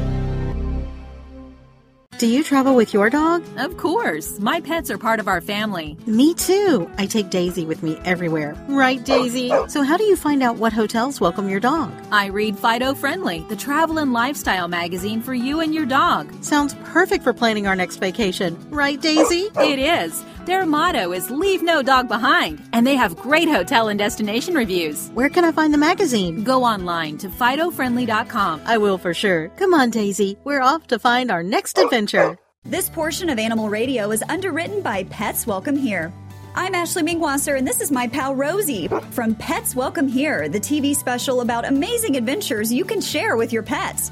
Do you travel with your dog? Of course. My pets are part of our family. Me too. I take Daisy with me everywhere. Right, Daisy? So, how do you find out what hotels welcome your dog? I read Fido Friendly, the travel and lifestyle magazine for you and your dog. Sounds perfect for planning our next vacation. Right, Daisy? It is. Their motto is Leave No Dog Behind, and they have great hotel and destination reviews. Where can I find the magazine? Go online to FidoFriendly.com. I will for sure. Come on, Daisy. We're off to find our next adventure. This portion of Animal Radio is underwritten by Pets Welcome Here. I'm Ashley Mengwasser, and this is my pal Rosie from Pets Welcome Here, the TV special about amazing adventures you can share with your pets.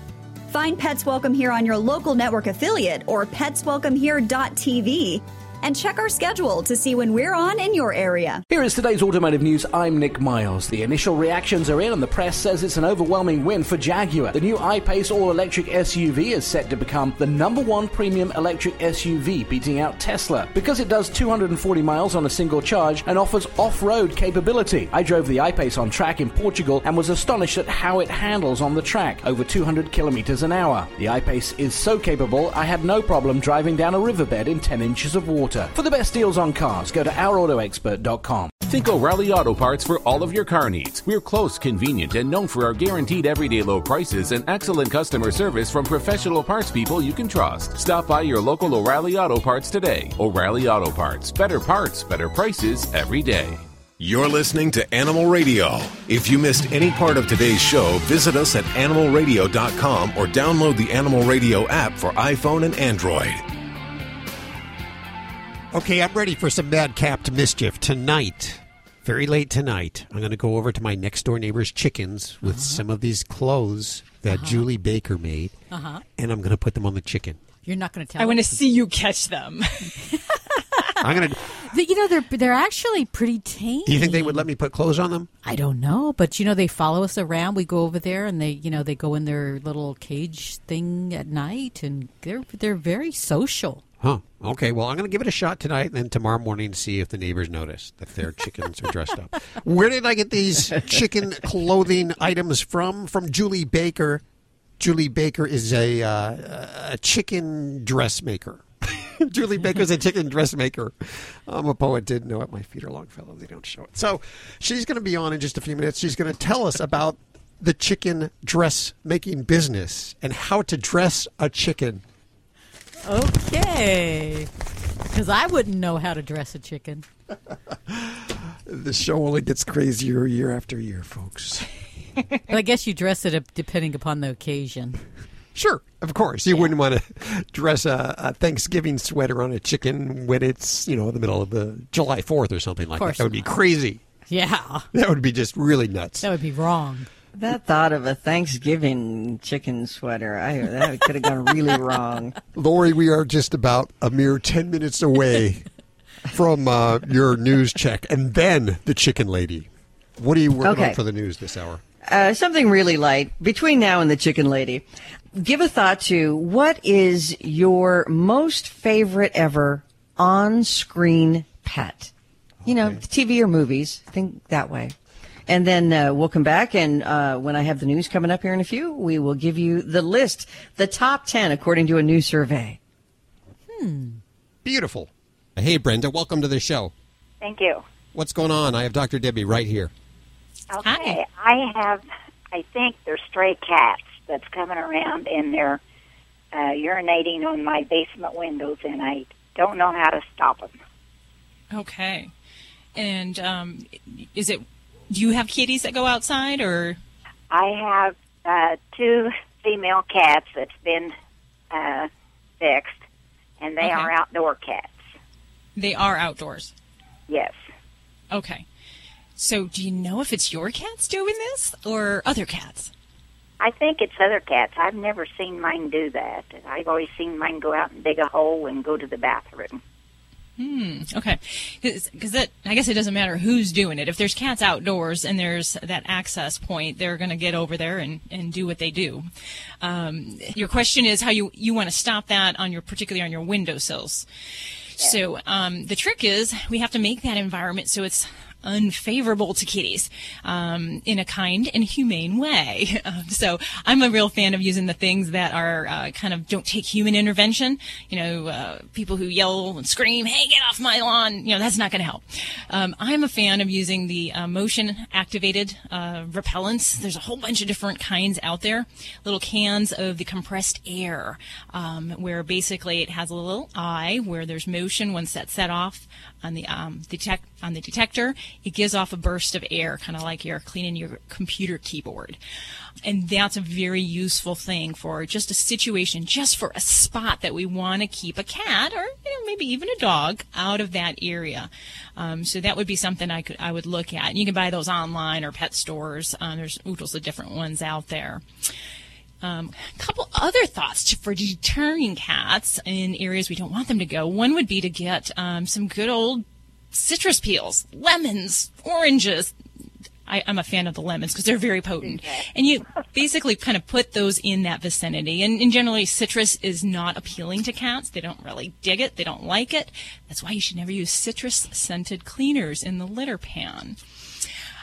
Find Pets Welcome Here on your local network affiliate or petswelcomehere.tv and check our schedule to see when we're on in your area. Here is today's automotive news. I'm Nick Miles. The initial reactions are in, and the press says it's an overwhelming win for Jaguar. The new I-Pace all-electric SUV is set to become the number one premium electric SUV, beating out Tesla because it does 240 miles on a single charge and offers off-road capability. I drove the I-Pace on track in Portugal and was astonished at how it handles on the track, over 200 kilometers an hour. The I-Pace is so capable, I had no problem driving down a riverbed in 10 inches of water. For the best deals on cars, go to ourautoexpert.com. Think O'Reilly Auto Parts for all of your car needs. We're close, convenient, and known for our guaranteed everyday low prices and excellent customer service from professional parts people you can trust. Stop by your local O'Reilly Auto Parts today. O'Reilly Auto Parts. Better parts, better prices every day. You're listening to Animal Radio. If you missed any part of today's show, visit us at animalradio.com or download the Animal Radio app for iPhone and Android. Okay, I'm ready for some madcap mischief tonight. Very late tonight, I'm going to go over to my next door neighbor's chickens with some of these clothes that Julie Baker made, Uh-huh. and I'm going to put them on the chicken. You're not going to tell. I want to see you catch them. I'm going to. You know they're they're actually pretty tame. Do you think they would let me put clothes on them? I don't know, but you know they follow us around. We go over there and they you know they go in their little cage thing at night, and they're they're very social. Huh. Okay. Well, I'm going to give it a shot tonight, and then tomorrow morning see if the neighbors notice that their chickens are dressed up. Where did I get these chicken clothing items from? From Julie Baker. Julie Baker is a uh, a chicken dressmaker. Julie Baker's a chicken dressmaker. I'm a poet. Didn't know it. My feet are long, fellow. They don't show it. So she's going to be on in just a few minutes. She's going to tell us about the chicken dressmaking business and how to dress a chicken. Okay, because I wouldn't know how to dress a chicken. The show only gets crazier year after year, folks. But I guess you dress it up depending upon the occasion. Sure, of course. You wouldn't want to dress a, a Thanksgiving sweater on a chicken when it's, you know, the middle of the July 4th or something like that. That would be crazy. Yeah, That would be just really nuts. that would be wrong. That thought of a Thanksgiving chicken sweater, I that could have gone really wrong. Lori, we are just about a mere 10 minutes away from uh, your news check and then the chicken lady. What are you working Okay. on for the news this hour? Uh, something really light between now and the chicken lady. Give a thought to what is your most favorite ever on-screen pet? You know, TV or movies. Think that way. And then uh, we'll come back, and uh, when I have the news coming up here in a few, we will give you the list, the top 10 according to a new survey. Hmm. Beautiful. Hey, Brenda, welcome to the show. Thank you. What's going on? I have Dr. Debbie right here. Okay, I have, I think they're stray cats that's coming around and they're uh, urinating on my basement windows, and I don't know how to stop them. Okay. And um, is it? Do you have kitties that go outside, or I have uh, two female cats that's been uh, fixed, and they Okay. are outdoor cats. they are outdoors? Yes. Okay. So, do you know if it's your cats doing this or other cats? I think it's other cats. I've never seen mine do that. I've always seen mine go out and dig a hole and go to the bathroom. Hmm. Okay. Because that, I guess it doesn't matter who's doing it. If there's cats outdoors and there's that access point, they're going to get over there and, and do what they do. Um, your question is how you you want to stop that on your particularly on your windowsills. So um, the trick is we have to make that environment so it's unfavorable to kitties um, in a kind and humane way. Um, so I'm a real fan of using the things that are uh, kind of don't take human intervention. You know, uh, people who yell and scream, "Hey, get off my lawn!" You know, that's not going to help. Um, I'm a fan of using the uh, motion activated uh, repellents. There's a whole bunch of different kinds out there. Little cans of the compressed air, um, where basically it has a little eye where there's motion once that's set off on the um, detect on the detector. It gives off a burst of air, kind of like you're cleaning your computer keyboard. And that's a very useful thing for just a situation, just for a spot that we want to keep a cat or you know, maybe even a dog out of that area. Um, so that would be something I could I would look at. And you can buy those online or pet stores. Um, there's oodles of different ones out there. Um, a couple other thoughts for deterring cats in areas we don't want them to go. One would be to get um, some good old citrus peels, lemons, oranges. I, I'm a fan of the lemons because they're very potent. And you basically kind of put those in that vicinity. And, and generally, citrus is not appealing to cats. They don't really dig it. They don't like it. That's why you should never use citrus scented cleaners in the litter pan.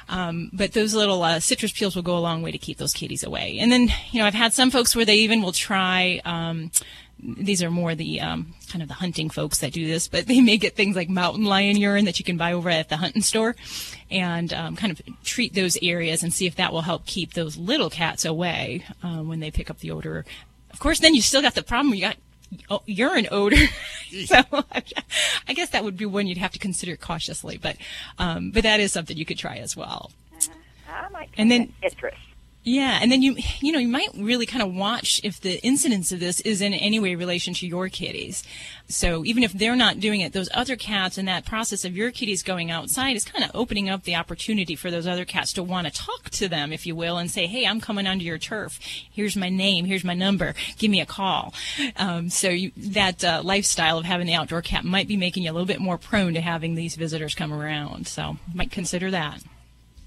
Um, but those little uh, citrus peels will go a long way to keep those kitties away. And then, you know, I've had some folks where they even will try um, these are more the um, kind of the hunting folks that do this, but they may get things like mountain lion urine that you can buy over at the hunting store, and um, kind of treat those areas and see if that will help keep those little cats away um, when they pick up the odor. Of course, then you still got the problem. You got urine odor. so I guess that would be one you'd have to consider cautiously, but um, but that is something you could try as well. I might And then- citrus. Yeah, and then you you know you might really kind of watch if the incidence of this is in any way relation to your kitties. So even if they're not doing it, those other cats and that process of your kitties going outside is kind of opening up the opportunity for those other cats to want to talk to them, if you will, and say, "Hey, I'm coming onto your turf. Here's my name. Here's my number. Give me a call." Um, so you, that uh, lifestyle of having the outdoor cat might be making you a little bit more prone to having these visitors come around. So might consider that.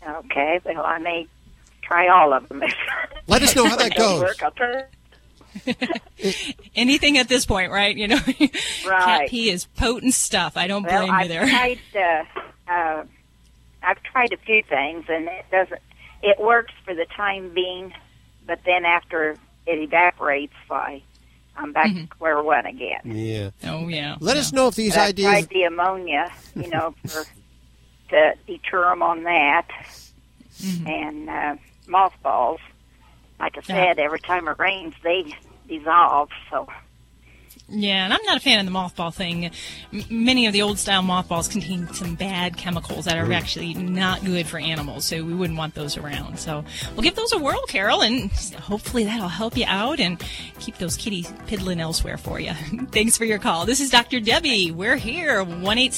Okay, well, I may try all of them. Let us know how that If it don't goes. work, I'll try- Anything at this point, right? You know, cat pee is potent stuff. I don't well, blame I've you there. tried. Uh, uh, I've tried a few things, and it doesn't. It works for the time being, but then after it evaporates, why I'm back to square one again. Yeah. Oh yeah. Let us know if these But I've ideas. tried the ammonia, you know, for to deter them on that, and uh, mothballs. Like I Yeah. said, every time it rains, they dissolve. So Yeah, and I'm not a fan of the mothball thing. M- many of the old style mothballs contain some bad chemicals that are Mm. actually not good for animals, so we wouldn't want those around. So we'll give those a whirl, Carol, and hopefully that'll help you out and keep those kitties piddling elsewhere for you. Thanks for your call. This is Dr. Debbie. We're here, 1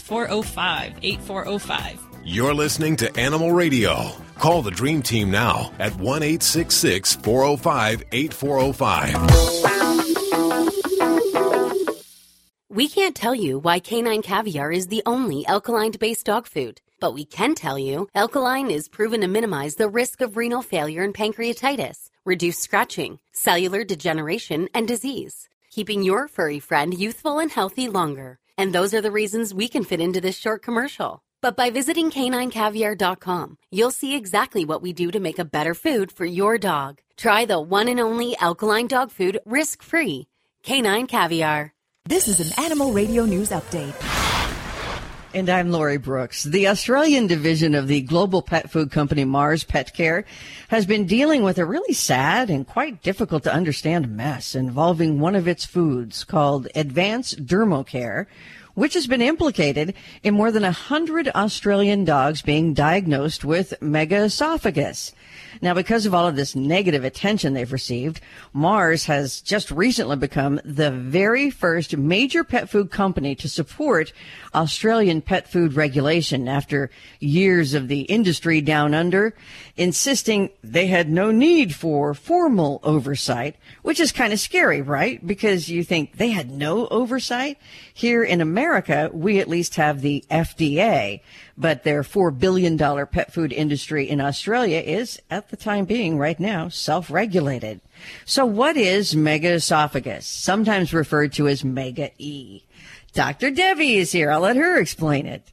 405 8405. You're listening to Animal Radio. Call the Dream Team now at 1 405 8405. We can't tell you why canine caviar is the only alkaline based dog food, but we can tell you alkaline is proven to minimize the risk of renal failure and pancreatitis, reduce scratching, cellular degeneration, and disease, keeping your furry friend youthful and healthy longer. And those are the reasons we can fit into this short commercial. But by visiting caninecaviar.com, you'll see exactly what we do to make a better food for your dog. Try the one and only alkaline dog food risk free. Canine Caviar. This is an Animal Radio News Update. And I'm Lori Brooks. The Australian division of the global pet food company Mars Pet Care has been dealing with a really sad and quite difficult to understand mess involving one of its foods called Advanced Dermocare, which has been implicated in more than a hundred Australian dogs being diagnosed with megaesophagus. Now, because of all of this negative attention they've received, Mars has just recently become the very first major pet food company to support Australian pet food regulation after years of the industry down under insisting they had no need for formal oversight, which is kind of scary, right? Because you think they had no oversight. Here in America, we at least have the FDA, but their $4 billion pet food industry in Australia is, at the time being right now, self-regulated. So what is megaesophagus, sometimes referred to as mega E? Dr. Debbie is here. I'll let her explain it.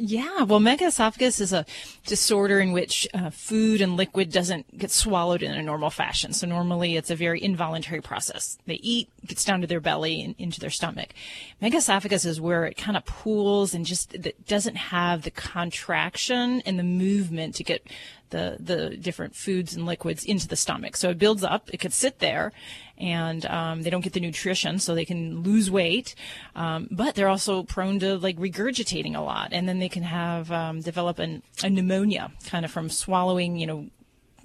Yeah, well, megaesophagus is a disorder in which uh, food and liquid doesn't get swallowed in a normal fashion. So normally it's a very involuntary process. They eat, gets down to their belly and into their stomach. Megaesophagus is where it kind of pools and just doesn't have the contraction and the movement to get the the different foods and liquids into the stomach. So it builds up. It could sit there, and um, they don't get the nutrition, so they can lose weight. Um, but they're also prone to like regurgitating a lot, and then they can have um, develop an, a pneumonia, kind of from swallowing, you know,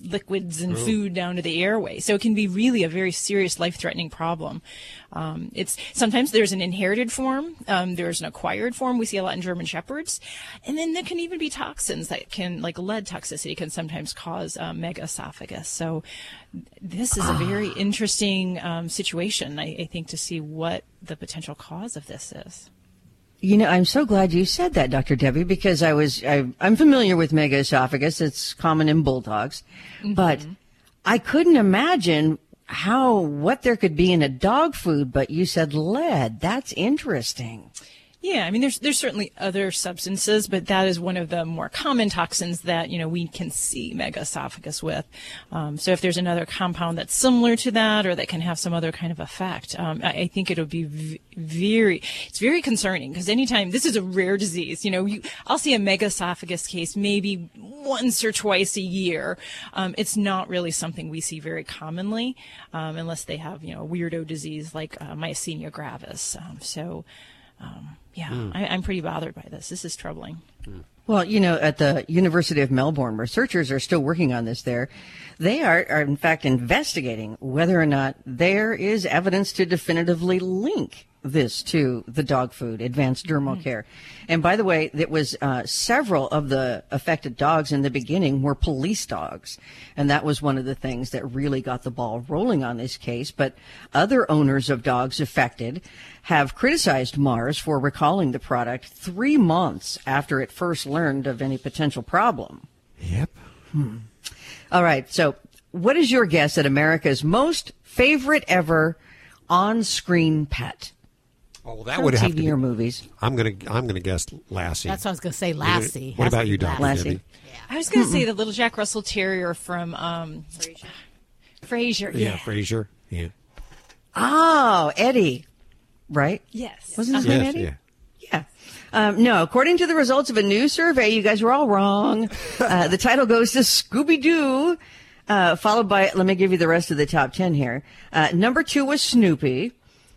liquids and food down to the airway. So it can be really a very serious life-threatening problem. Um, it's sometimes there's an inherited form, um, there's an acquired form. We see a lot in German shepherds, and then there can even be toxins that can, like lead toxicity, can sometimes cause um, megaesophagus. So this is a very interesting um, situation, I, I think, to see what the potential cause of this is. You know, I'm so glad you said that, Dr. Debbie, because I was, I, I'm familiar with megaesophagus. It's common in bulldogs, mm-hmm. but I couldn't imagine how, what there could be in a dog food, but you said lead. That's interesting. Yeah, I mean, there's there's certainly other substances, but that is one of the more common toxins that you know we can see megaesophagus with. Um, so if there's another compound that's similar to that, or that can have some other kind of effect, um, I, I think it'll be v- very it's very concerning because anytime this is a rare disease, you know, you, I'll see a megaesophagus case maybe once or twice a year. Um, it's not really something we see very commonly, um, unless they have you know a weirdo disease like uh, myasthenia gravis. Um, so. Yeah, Mm. I, I'm pretty bothered by this. This is troubling. Well, you know, at the University of Melbourne, researchers are still working on this there. They are, are in fact investigating whether or not there is evidence to definitively link this to the dog food, advanced Dermocare. And by the way, it was uh, several of the affected dogs in the beginning were police dogs. And that was one of the things that really got the ball rolling on this case. But other owners of dogs affected have criticized Mars for recalling the product three months after it first learned of any potential problem. Yep. Hmm. All right. So, what is your guess at America's most favorite ever on-screen pet? Oh, well, that From would have TV to be- or movies. I'm gonna I'm gonna guess Lassie. That's what I was going to say, Lassie. What Has to about be you, Doctor Lassie. Debbie? I was going to say the little Jack Russell Terrier from um, Frasier. Frasier. Yeah, Yeah. Frasier. Yeah. Oh, Eddie, right? Yes. Wasn't his name Eddie? yeah. Yeah. Um, no, according to the results of a new survey, you guys were all wrong. Uh, the title goes to Scooby Doo, uh, followed by, let me give you the rest of the top 10 here. Uh, number two was Snoopy.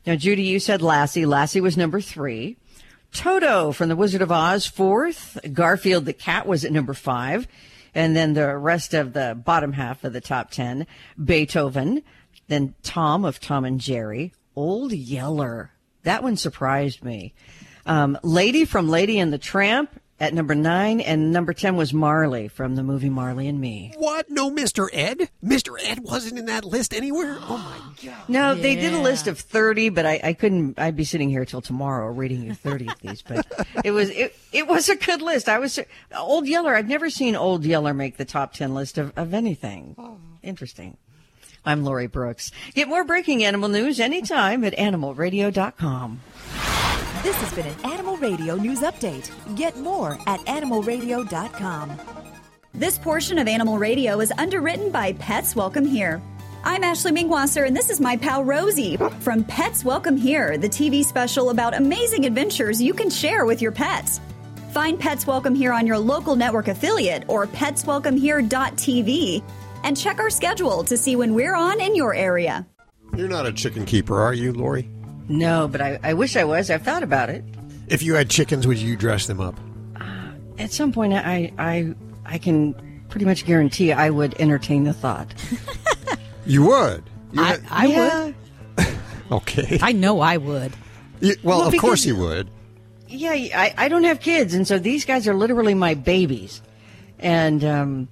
Now, Judy, you said Lassie. Lassie was number three. Toto from The Wizard of Oz, fourth. Garfield the cat was at number five. And then the rest of the bottom half of the top 10, Beethoven, then Tom of Tom and Jerry, Old Yeller. That one surprised me. Um, Lady from Lady and the Tramp at number nine, and number 10 was Marley from the movie Marley and Me. What? No, Mr. Ed? Mr. Ed wasn't in that list anywhere? Oh my god. No, they did a list of 30, but I, I couldn't, I'd be sitting here till tomorrow reading you 30 of these, but it was, it, it was a good list. I was, Old Yeller, I've never seen Old Yeller make the top 10 list of, of anything. Oh. Interesting. I'm Lori Brooks. Get more breaking animal news anytime at animalradio.com. This has been an Animal Radio News Update. Get more at animalradio.com. This portion of Animal Radio is underwritten by Pets Welcome Here. I'm Ashley Mengwasser, and this is my pal Rosie from Pets Welcome Here, the TV special about amazing adventures you can share with your pets. Find Pets Welcome Here on your local network affiliate or petswelcomehere.tv and check our schedule to see when we're on in your area. You're not a chicken keeper, are you, Lori? No, but I, I wish I was. I've thought about it. If you had chickens, would you dress them up? At some point, I, I, I can pretty much guarantee I would entertain the thought. You would. You I, had- I Yeah. would. okay. I know I would. You- well, Well, of course you would. Yeah, I, I don't have kids, and so these guys are literally my babies. And um,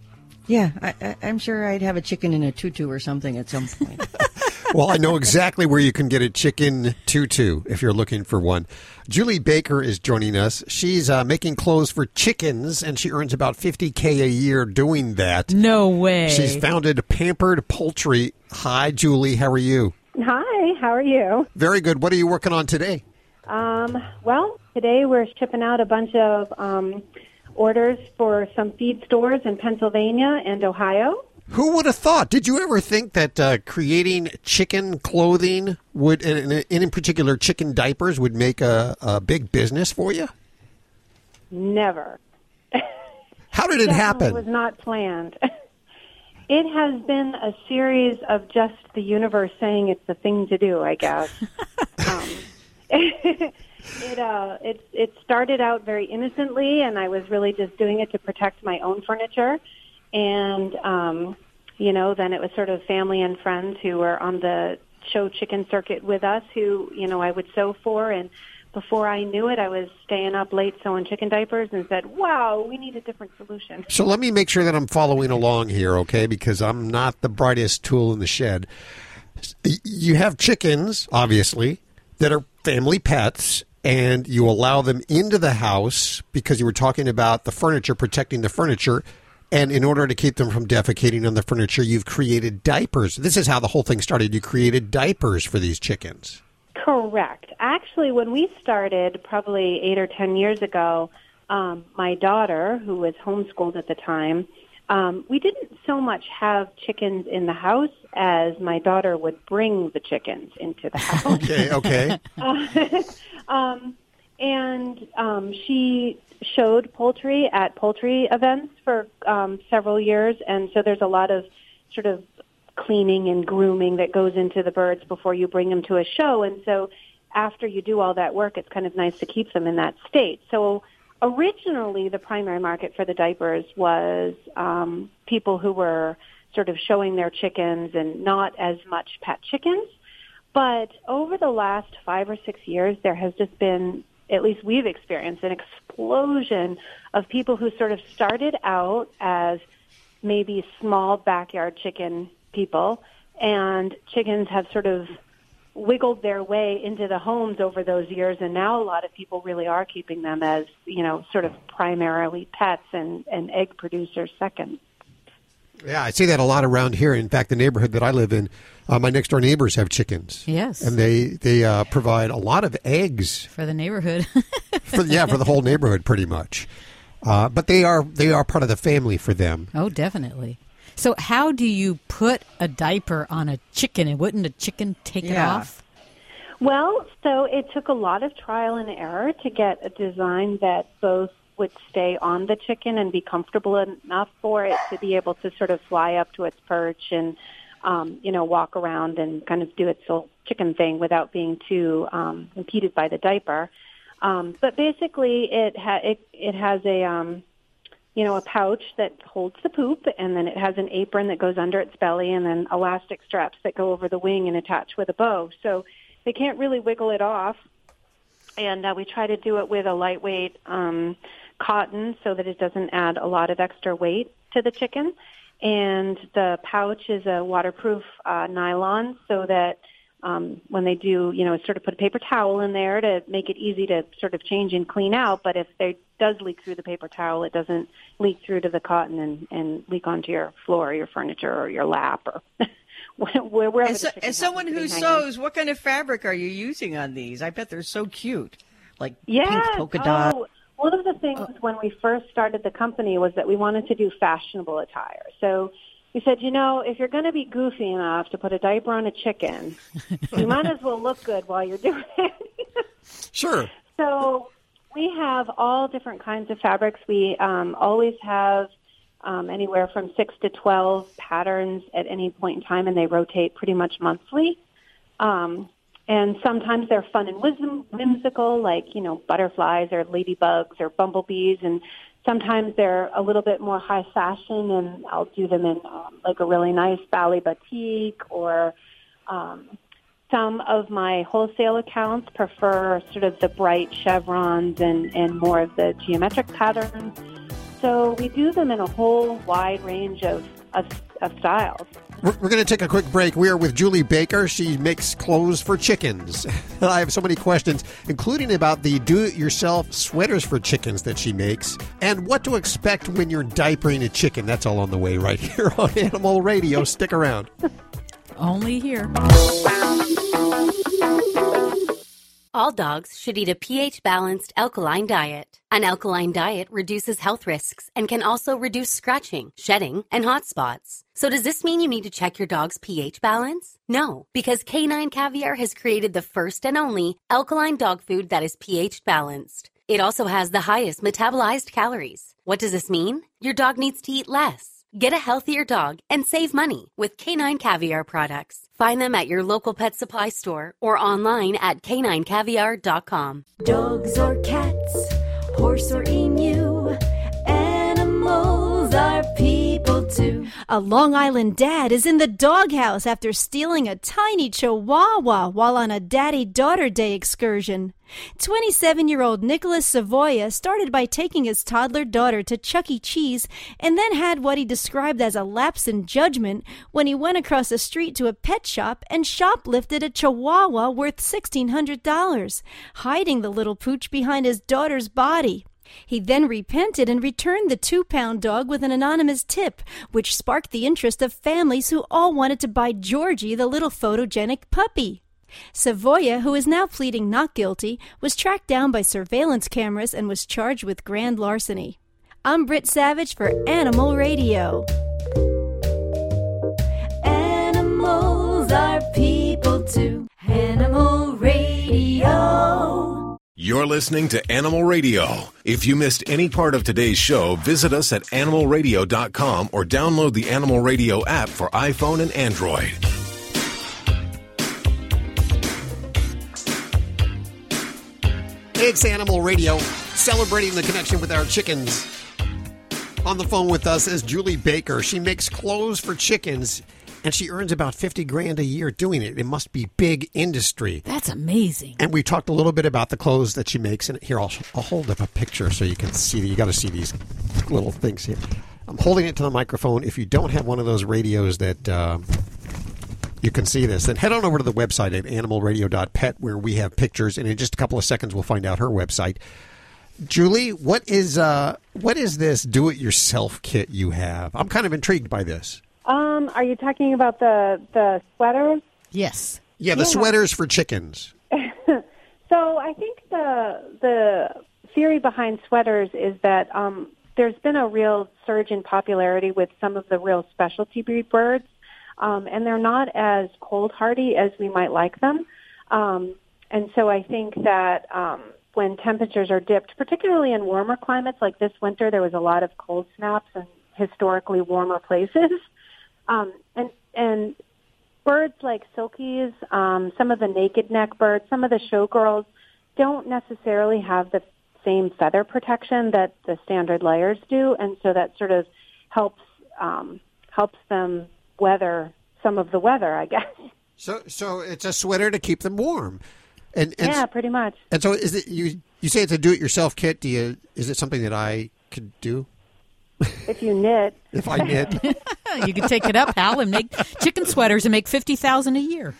yeah, I, I, I'm sure I'd have a chicken in a tutu or something at some point. Well, I know exactly where you can get a chicken tutu if you're looking for one. Julie Baker is joining us. She's uh, making clothes for chickens, and she earns about 50K a year doing that. No way. She's founded Pampered Poultry. Hi, Julie. How are you? Hi, how are you? Very good. What are you working on today? Um, well, today we're shipping out a bunch of um, orders for some feed stores in Pennsylvania and Ohio. Who would have thought? Did you ever think that uh, creating chicken clothing would, and and in particular chicken diapers, would make a, a big business for you? Never. How did it happen? was not planned. it has been a series of just the universe saying it's the thing to do, I guess. um, it uh, it it started out very innocently, and I was really just doing it to protect my own furniture, and um, you know, then it was sort of family and friends who were on the show chicken circuit with us, who you know I would sew for, and before I knew it, I was staying up late sewing chicken diapers, and said, "Wow, we need a different solution." So let me make sure that I'm following along here, okay? Because I'm not the brightest tool in the shed. You have chickens, obviously, that are family pets, and you allow them into the house because you were talking about the furniture, protecting the furniture. And in order to keep them from defecating on the furniture, you've created diapers. This is how the whole thing started. You created diapers for these chickens. Correct. Actually, when we started, probably eight or ten years ago, um, my daughter, who was homeschooled at the time, um, we didn't so much have chickens in the house as my daughter would bring the chickens into the house. Okay, okay. Uh, um, and um, she showed poultry at poultry events for um, several years, and so there's a lot of sort of cleaning and grooming that goes into the birds before you bring them to a show. And so after you do all that work, it's kind of nice to keep them in that state. So originally, the primary market for the diapers was um, people who were sort of showing their chickens and not as much pet chickens. But over the last five or six years, there has just been, at least we've experienced, an explosion of people who sort of started out as maybe small backyard chicken people, and chickens have sort of wiggled their way into the homes over those years and now a lot of people really are keeping them as you know sort of primarily pets and and egg producers second Yeah, I see that a lot around here. In fact, the neighborhood that I live in, uh, my next door neighbors have chickens. Yes. and they they uh, provide a lot of eggs. for the neighborhood. For, yeah, for the whole neighborhood, pretty much. Uh, but they are they are part of the family for them. oh, definitely. So, how do you put a diaper on a chicken? And wouldn't a chicken take it off? well so it took a lot of trial and error to get a design that both would stay on the chicken and be comfortable enough for it to be able to sort of fly up to its perch and um, you know walk around and kind of do its little chicken thing without being too um, impeded by the diaper. Um, but basically, it ha- it it has a um, you know a pouch that holds the poop, and then it has an apron that goes under its belly, and then elastic straps that go over the wing and attach with a bow. So they can't really wiggle it off. And uh, we try to do it with a lightweight um, cotton so that it doesn't add a lot of extra weight to the chicken. And the pouch is a waterproof uh, nylon so that um, when they do, you know, sort of put a paper towel in there to make it easy to sort of change and clean out. But if it does leak through the paper towel, it doesn't leak through to the cotton and, and leak onto your floor, your furniture, or your lap, or where- wherever. As, so, as someone who to be hanging. sews, what kind of fabric are you using on these? I bet they're so cute, like Yes. pink polka dot. Oh, one of the things when we first started the company was that we wanted to do fashionable attire. So we said, you know, if you're going to be goofy enough to put a diaper on a chicken, you might as well look good while you're doing it. Sure. So we have all different kinds of fabrics. We um, always have um, anywhere from six to 12 patterns at any point in time, and they rotate pretty much monthly. Um, and sometimes they're fun and whimsical, like, you know, butterflies or ladybugs or bumblebees. And sometimes they're a little bit more high fashion, and I'll do them in um, like a really nice Bali batik or um, some of my wholesale accounts prefer sort of the bright chevrons and, and more of the geometric patterns. So we do them in a whole wide range of, of, of styles. We're, we're going to take a quick break. We are with Julie Baker. She makes clothes for chickens. I have so many questions, including about the do it yourself sweaters for chickens that she makes and what to expect when you're diapering a chicken. That's all on the way right here on Animal Radio. Stick around. Only here. All dogs should eat a pH balanced alkaline diet. An alkaline diet reduces health risks and can also reduce scratching, shedding, and hot spots. So, does this mean you need to check your dog's pH balance? No, because Canine Caviar has created the first and only alkaline dog food that is pH balanced. It also has the highest metabolized calories. What does this mean? Your dog needs to eat less. Get a healthier dog and save money with Canine Caviar products. Find them at your local pet supply store or online at caninecaviar.com. Dogs or cats, horse or emu, animals are people too. A Long Island dad is in the doghouse after stealing a tiny chihuahua while on a daddy daughter day excursion. 27 year old Nicholas Savoya started by taking his toddler daughter to Chuck E. Cheese and then had what he described as a lapse in judgment when he went across the street to a pet shop and shoplifted a chihuahua worth $1,600, hiding the little pooch behind his daughter's body. He then repented and returned the two pound dog with an anonymous tip, which sparked the interest of families who all wanted to buy Georgie, the little photogenic puppy. Savoya, who is now pleading not guilty, was tracked down by surveillance cameras and was charged with grand larceny. I'm Britt Savage for Animal Radio. Animals are people too. Animal Radio. You're listening to Animal Radio. If you missed any part of today's show, visit us at animalradio.com or download the Animal Radio app for iPhone and Android. It's Animal Radio, celebrating the connection with our chickens. On the phone with us is Julie Baker. She makes clothes for chickens, and she earns about 50 grand a year doing it. It must be big industry. That's amazing. And we talked a little bit about the clothes that she makes. And here, I'll, I'll hold up a picture so you can see. You got to see these little things here. I'm holding it to the microphone. If you don't have one of those radios that uh, you can see this, then head on over to the website at animalradio.pet where we have pictures. And in just a couple of seconds, we'll find out her website. Julie, what is uh, what is this do-it-yourself kit you have? I'm kind of intrigued by this. Um, are you talking about the the sweaters? Yes. Yeah, the Yeah. sweaters for chickens. So I think the the theory behind sweaters is that um, there's been a real surge in popularity with some of the real specialty breed birds, um, and they're not as cold hardy as we might like them. Um, and so I think that um, when temperatures are dipped, particularly in warmer climates like this winter, there was a lot of cold snaps in historically warmer places. Um, and and birds like silkies, um, some of the naked neck birds, some of the showgirls don't necessarily have the same feather protection that the standard layers do, and so that sort of helps um, helps them weather some of the weather, I guess. So, so it's a sweater to keep them warm. And, and yeah, pretty much. And so, is it you? You say it's a do-it-yourself kit. Do you? Is it something that I could do If you knit, if I knit? you could take it up, Hal, and make chicken sweaters and make fifty thousand a year.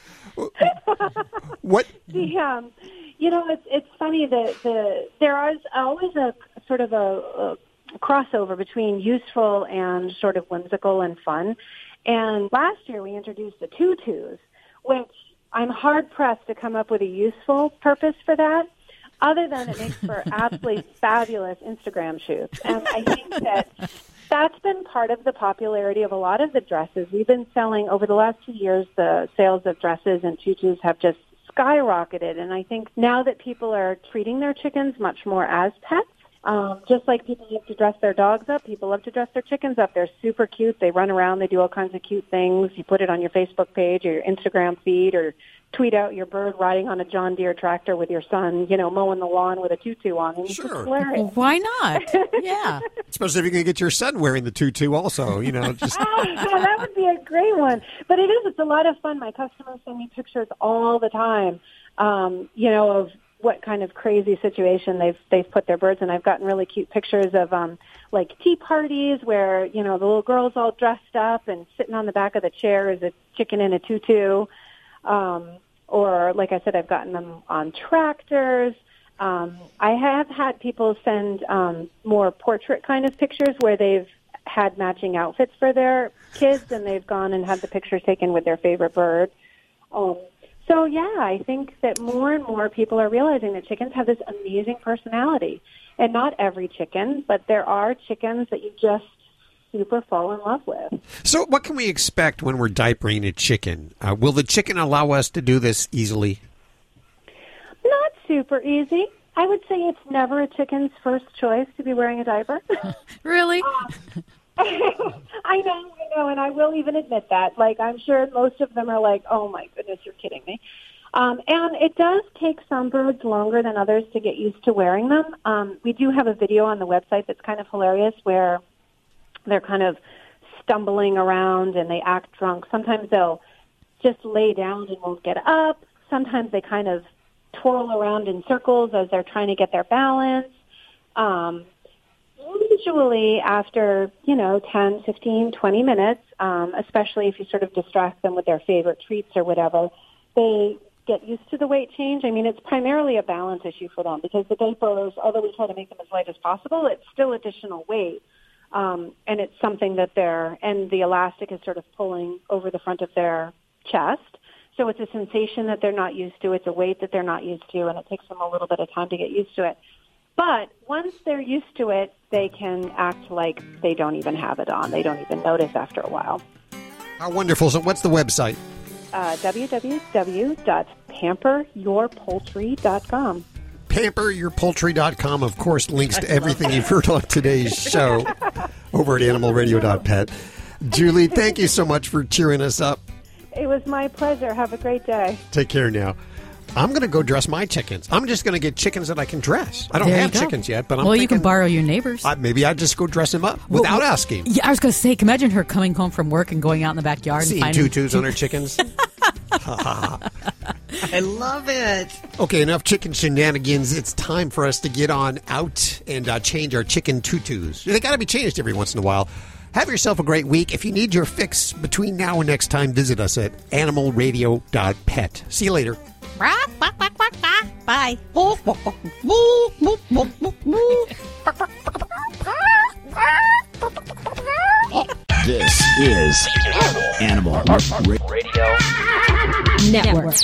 what? The um, you know, it's it's funny that the there is always a sort of a, a crossover between useful and sort of whimsical and fun. And last year we introduced the tutus, which I'm hard pressed to come up with a useful purpose for that, other than it makes for absolutely fabulous Instagram shoots. And I think that that's been part of the popularity of a lot of the dresses. We've been selling over the last two years, the sales of dresses and tutus have just skyrocketed. And I think now that people are treating their chickens much more as pets, um, just like people love to dress their dogs up, people love to dress their chickens up. They're super cute. They run around. They do all kinds of cute things. You put it on your Facebook page or your Instagram feed or tweet out your bird riding on a John Deere tractor with your son, you know, mowing the lawn with a tutu on. And sure. Well, why not? Yeah. Especially if you're going to get your son wearing the tutu, also. You know, just oh, yeah, that would be a great one. But it is. It's a lot of fun. My customers send me pictures all the time. Um, you know of what kind of crazy situation they've they've put their birds in. I've gotten really cute pictures of um, like tea parties where you know the little girls all dressed up and sitting on the back of the chair is a chicken in a tutu. Um, or like I said, I've gotten them on tractors. Um, I have had people send um, more portrait kind of pictures where they've had matching outfits for their kids, and they've gone and had the pictures taken with their favorite bird. Um, so yeah, I think that more and more people are realizing that chickens have this amazing personality, and not every chicken, but there are chickens that you just super fall in love with. So, what can we expect when we're diapering a chicken? Uh, will the chicken allow us to do this easily? Not super easy. I would say it's never a chicken's first choice to be wearing a diaper. really? I know, I know, and I will even admit that. Like, I'm sure most of them are like, "Oh my goodness, you're kidding me." Um, and it does take some birds longer than others to get used to wearing them. Um, we do have a video on the website that's kind of hilarious where they're kind of stumbling around and they act drunk. Sometimes they'll just lay down and won't get up. Sometimes they kind of twirl around in circles as they're trying to get their balance. Um, usually after, you know, 10, 15, 20 minutes, um, especially if you sort of distract them with their favorite treats or whatever, they get used to the weight change. I mean, it's primarily a balance issue for them because the diapers, although we try to make them as light as possible, it's still additional weight. Um, and it's something that they're, and the elastic is sort of pulling over the front of their chest. So it's a sensation that they're not used to. It's a weight that they're not used to, and it takes them a little bit of time to get used to it. But once they're used to it, they can act like they don't even have it on. They don't even notice after a while. How wonderful. So, what's the website? Uh, www.pamperyourpoultry.com. pamperyourpoultry.com of course links to everything you've heard on today's show over at animalradio.pet julie thank you so much for cheering us up It was my pleasure. Have a great day. take care now i'm going to go dress my chickens i'm just going to get chickens that i can dress i don't There have go. chickens yet but i'm well, you can borrow your neighbors. I, maybe i just go dress them up without asking Yeah, I was going to say, can you imagine her coming home from work and going out in the backyard and seeing finding tutus on her chickens I love it. Okay, enough chicken shenanigans. It's time for us to get on out and uh, change our chicken tutus. They got to be changed every once in a while. Have yourself a great week. If you need your fix between now and next time, visit us at animalradio.pet. See you later. Bye. This is Animal Radio Network.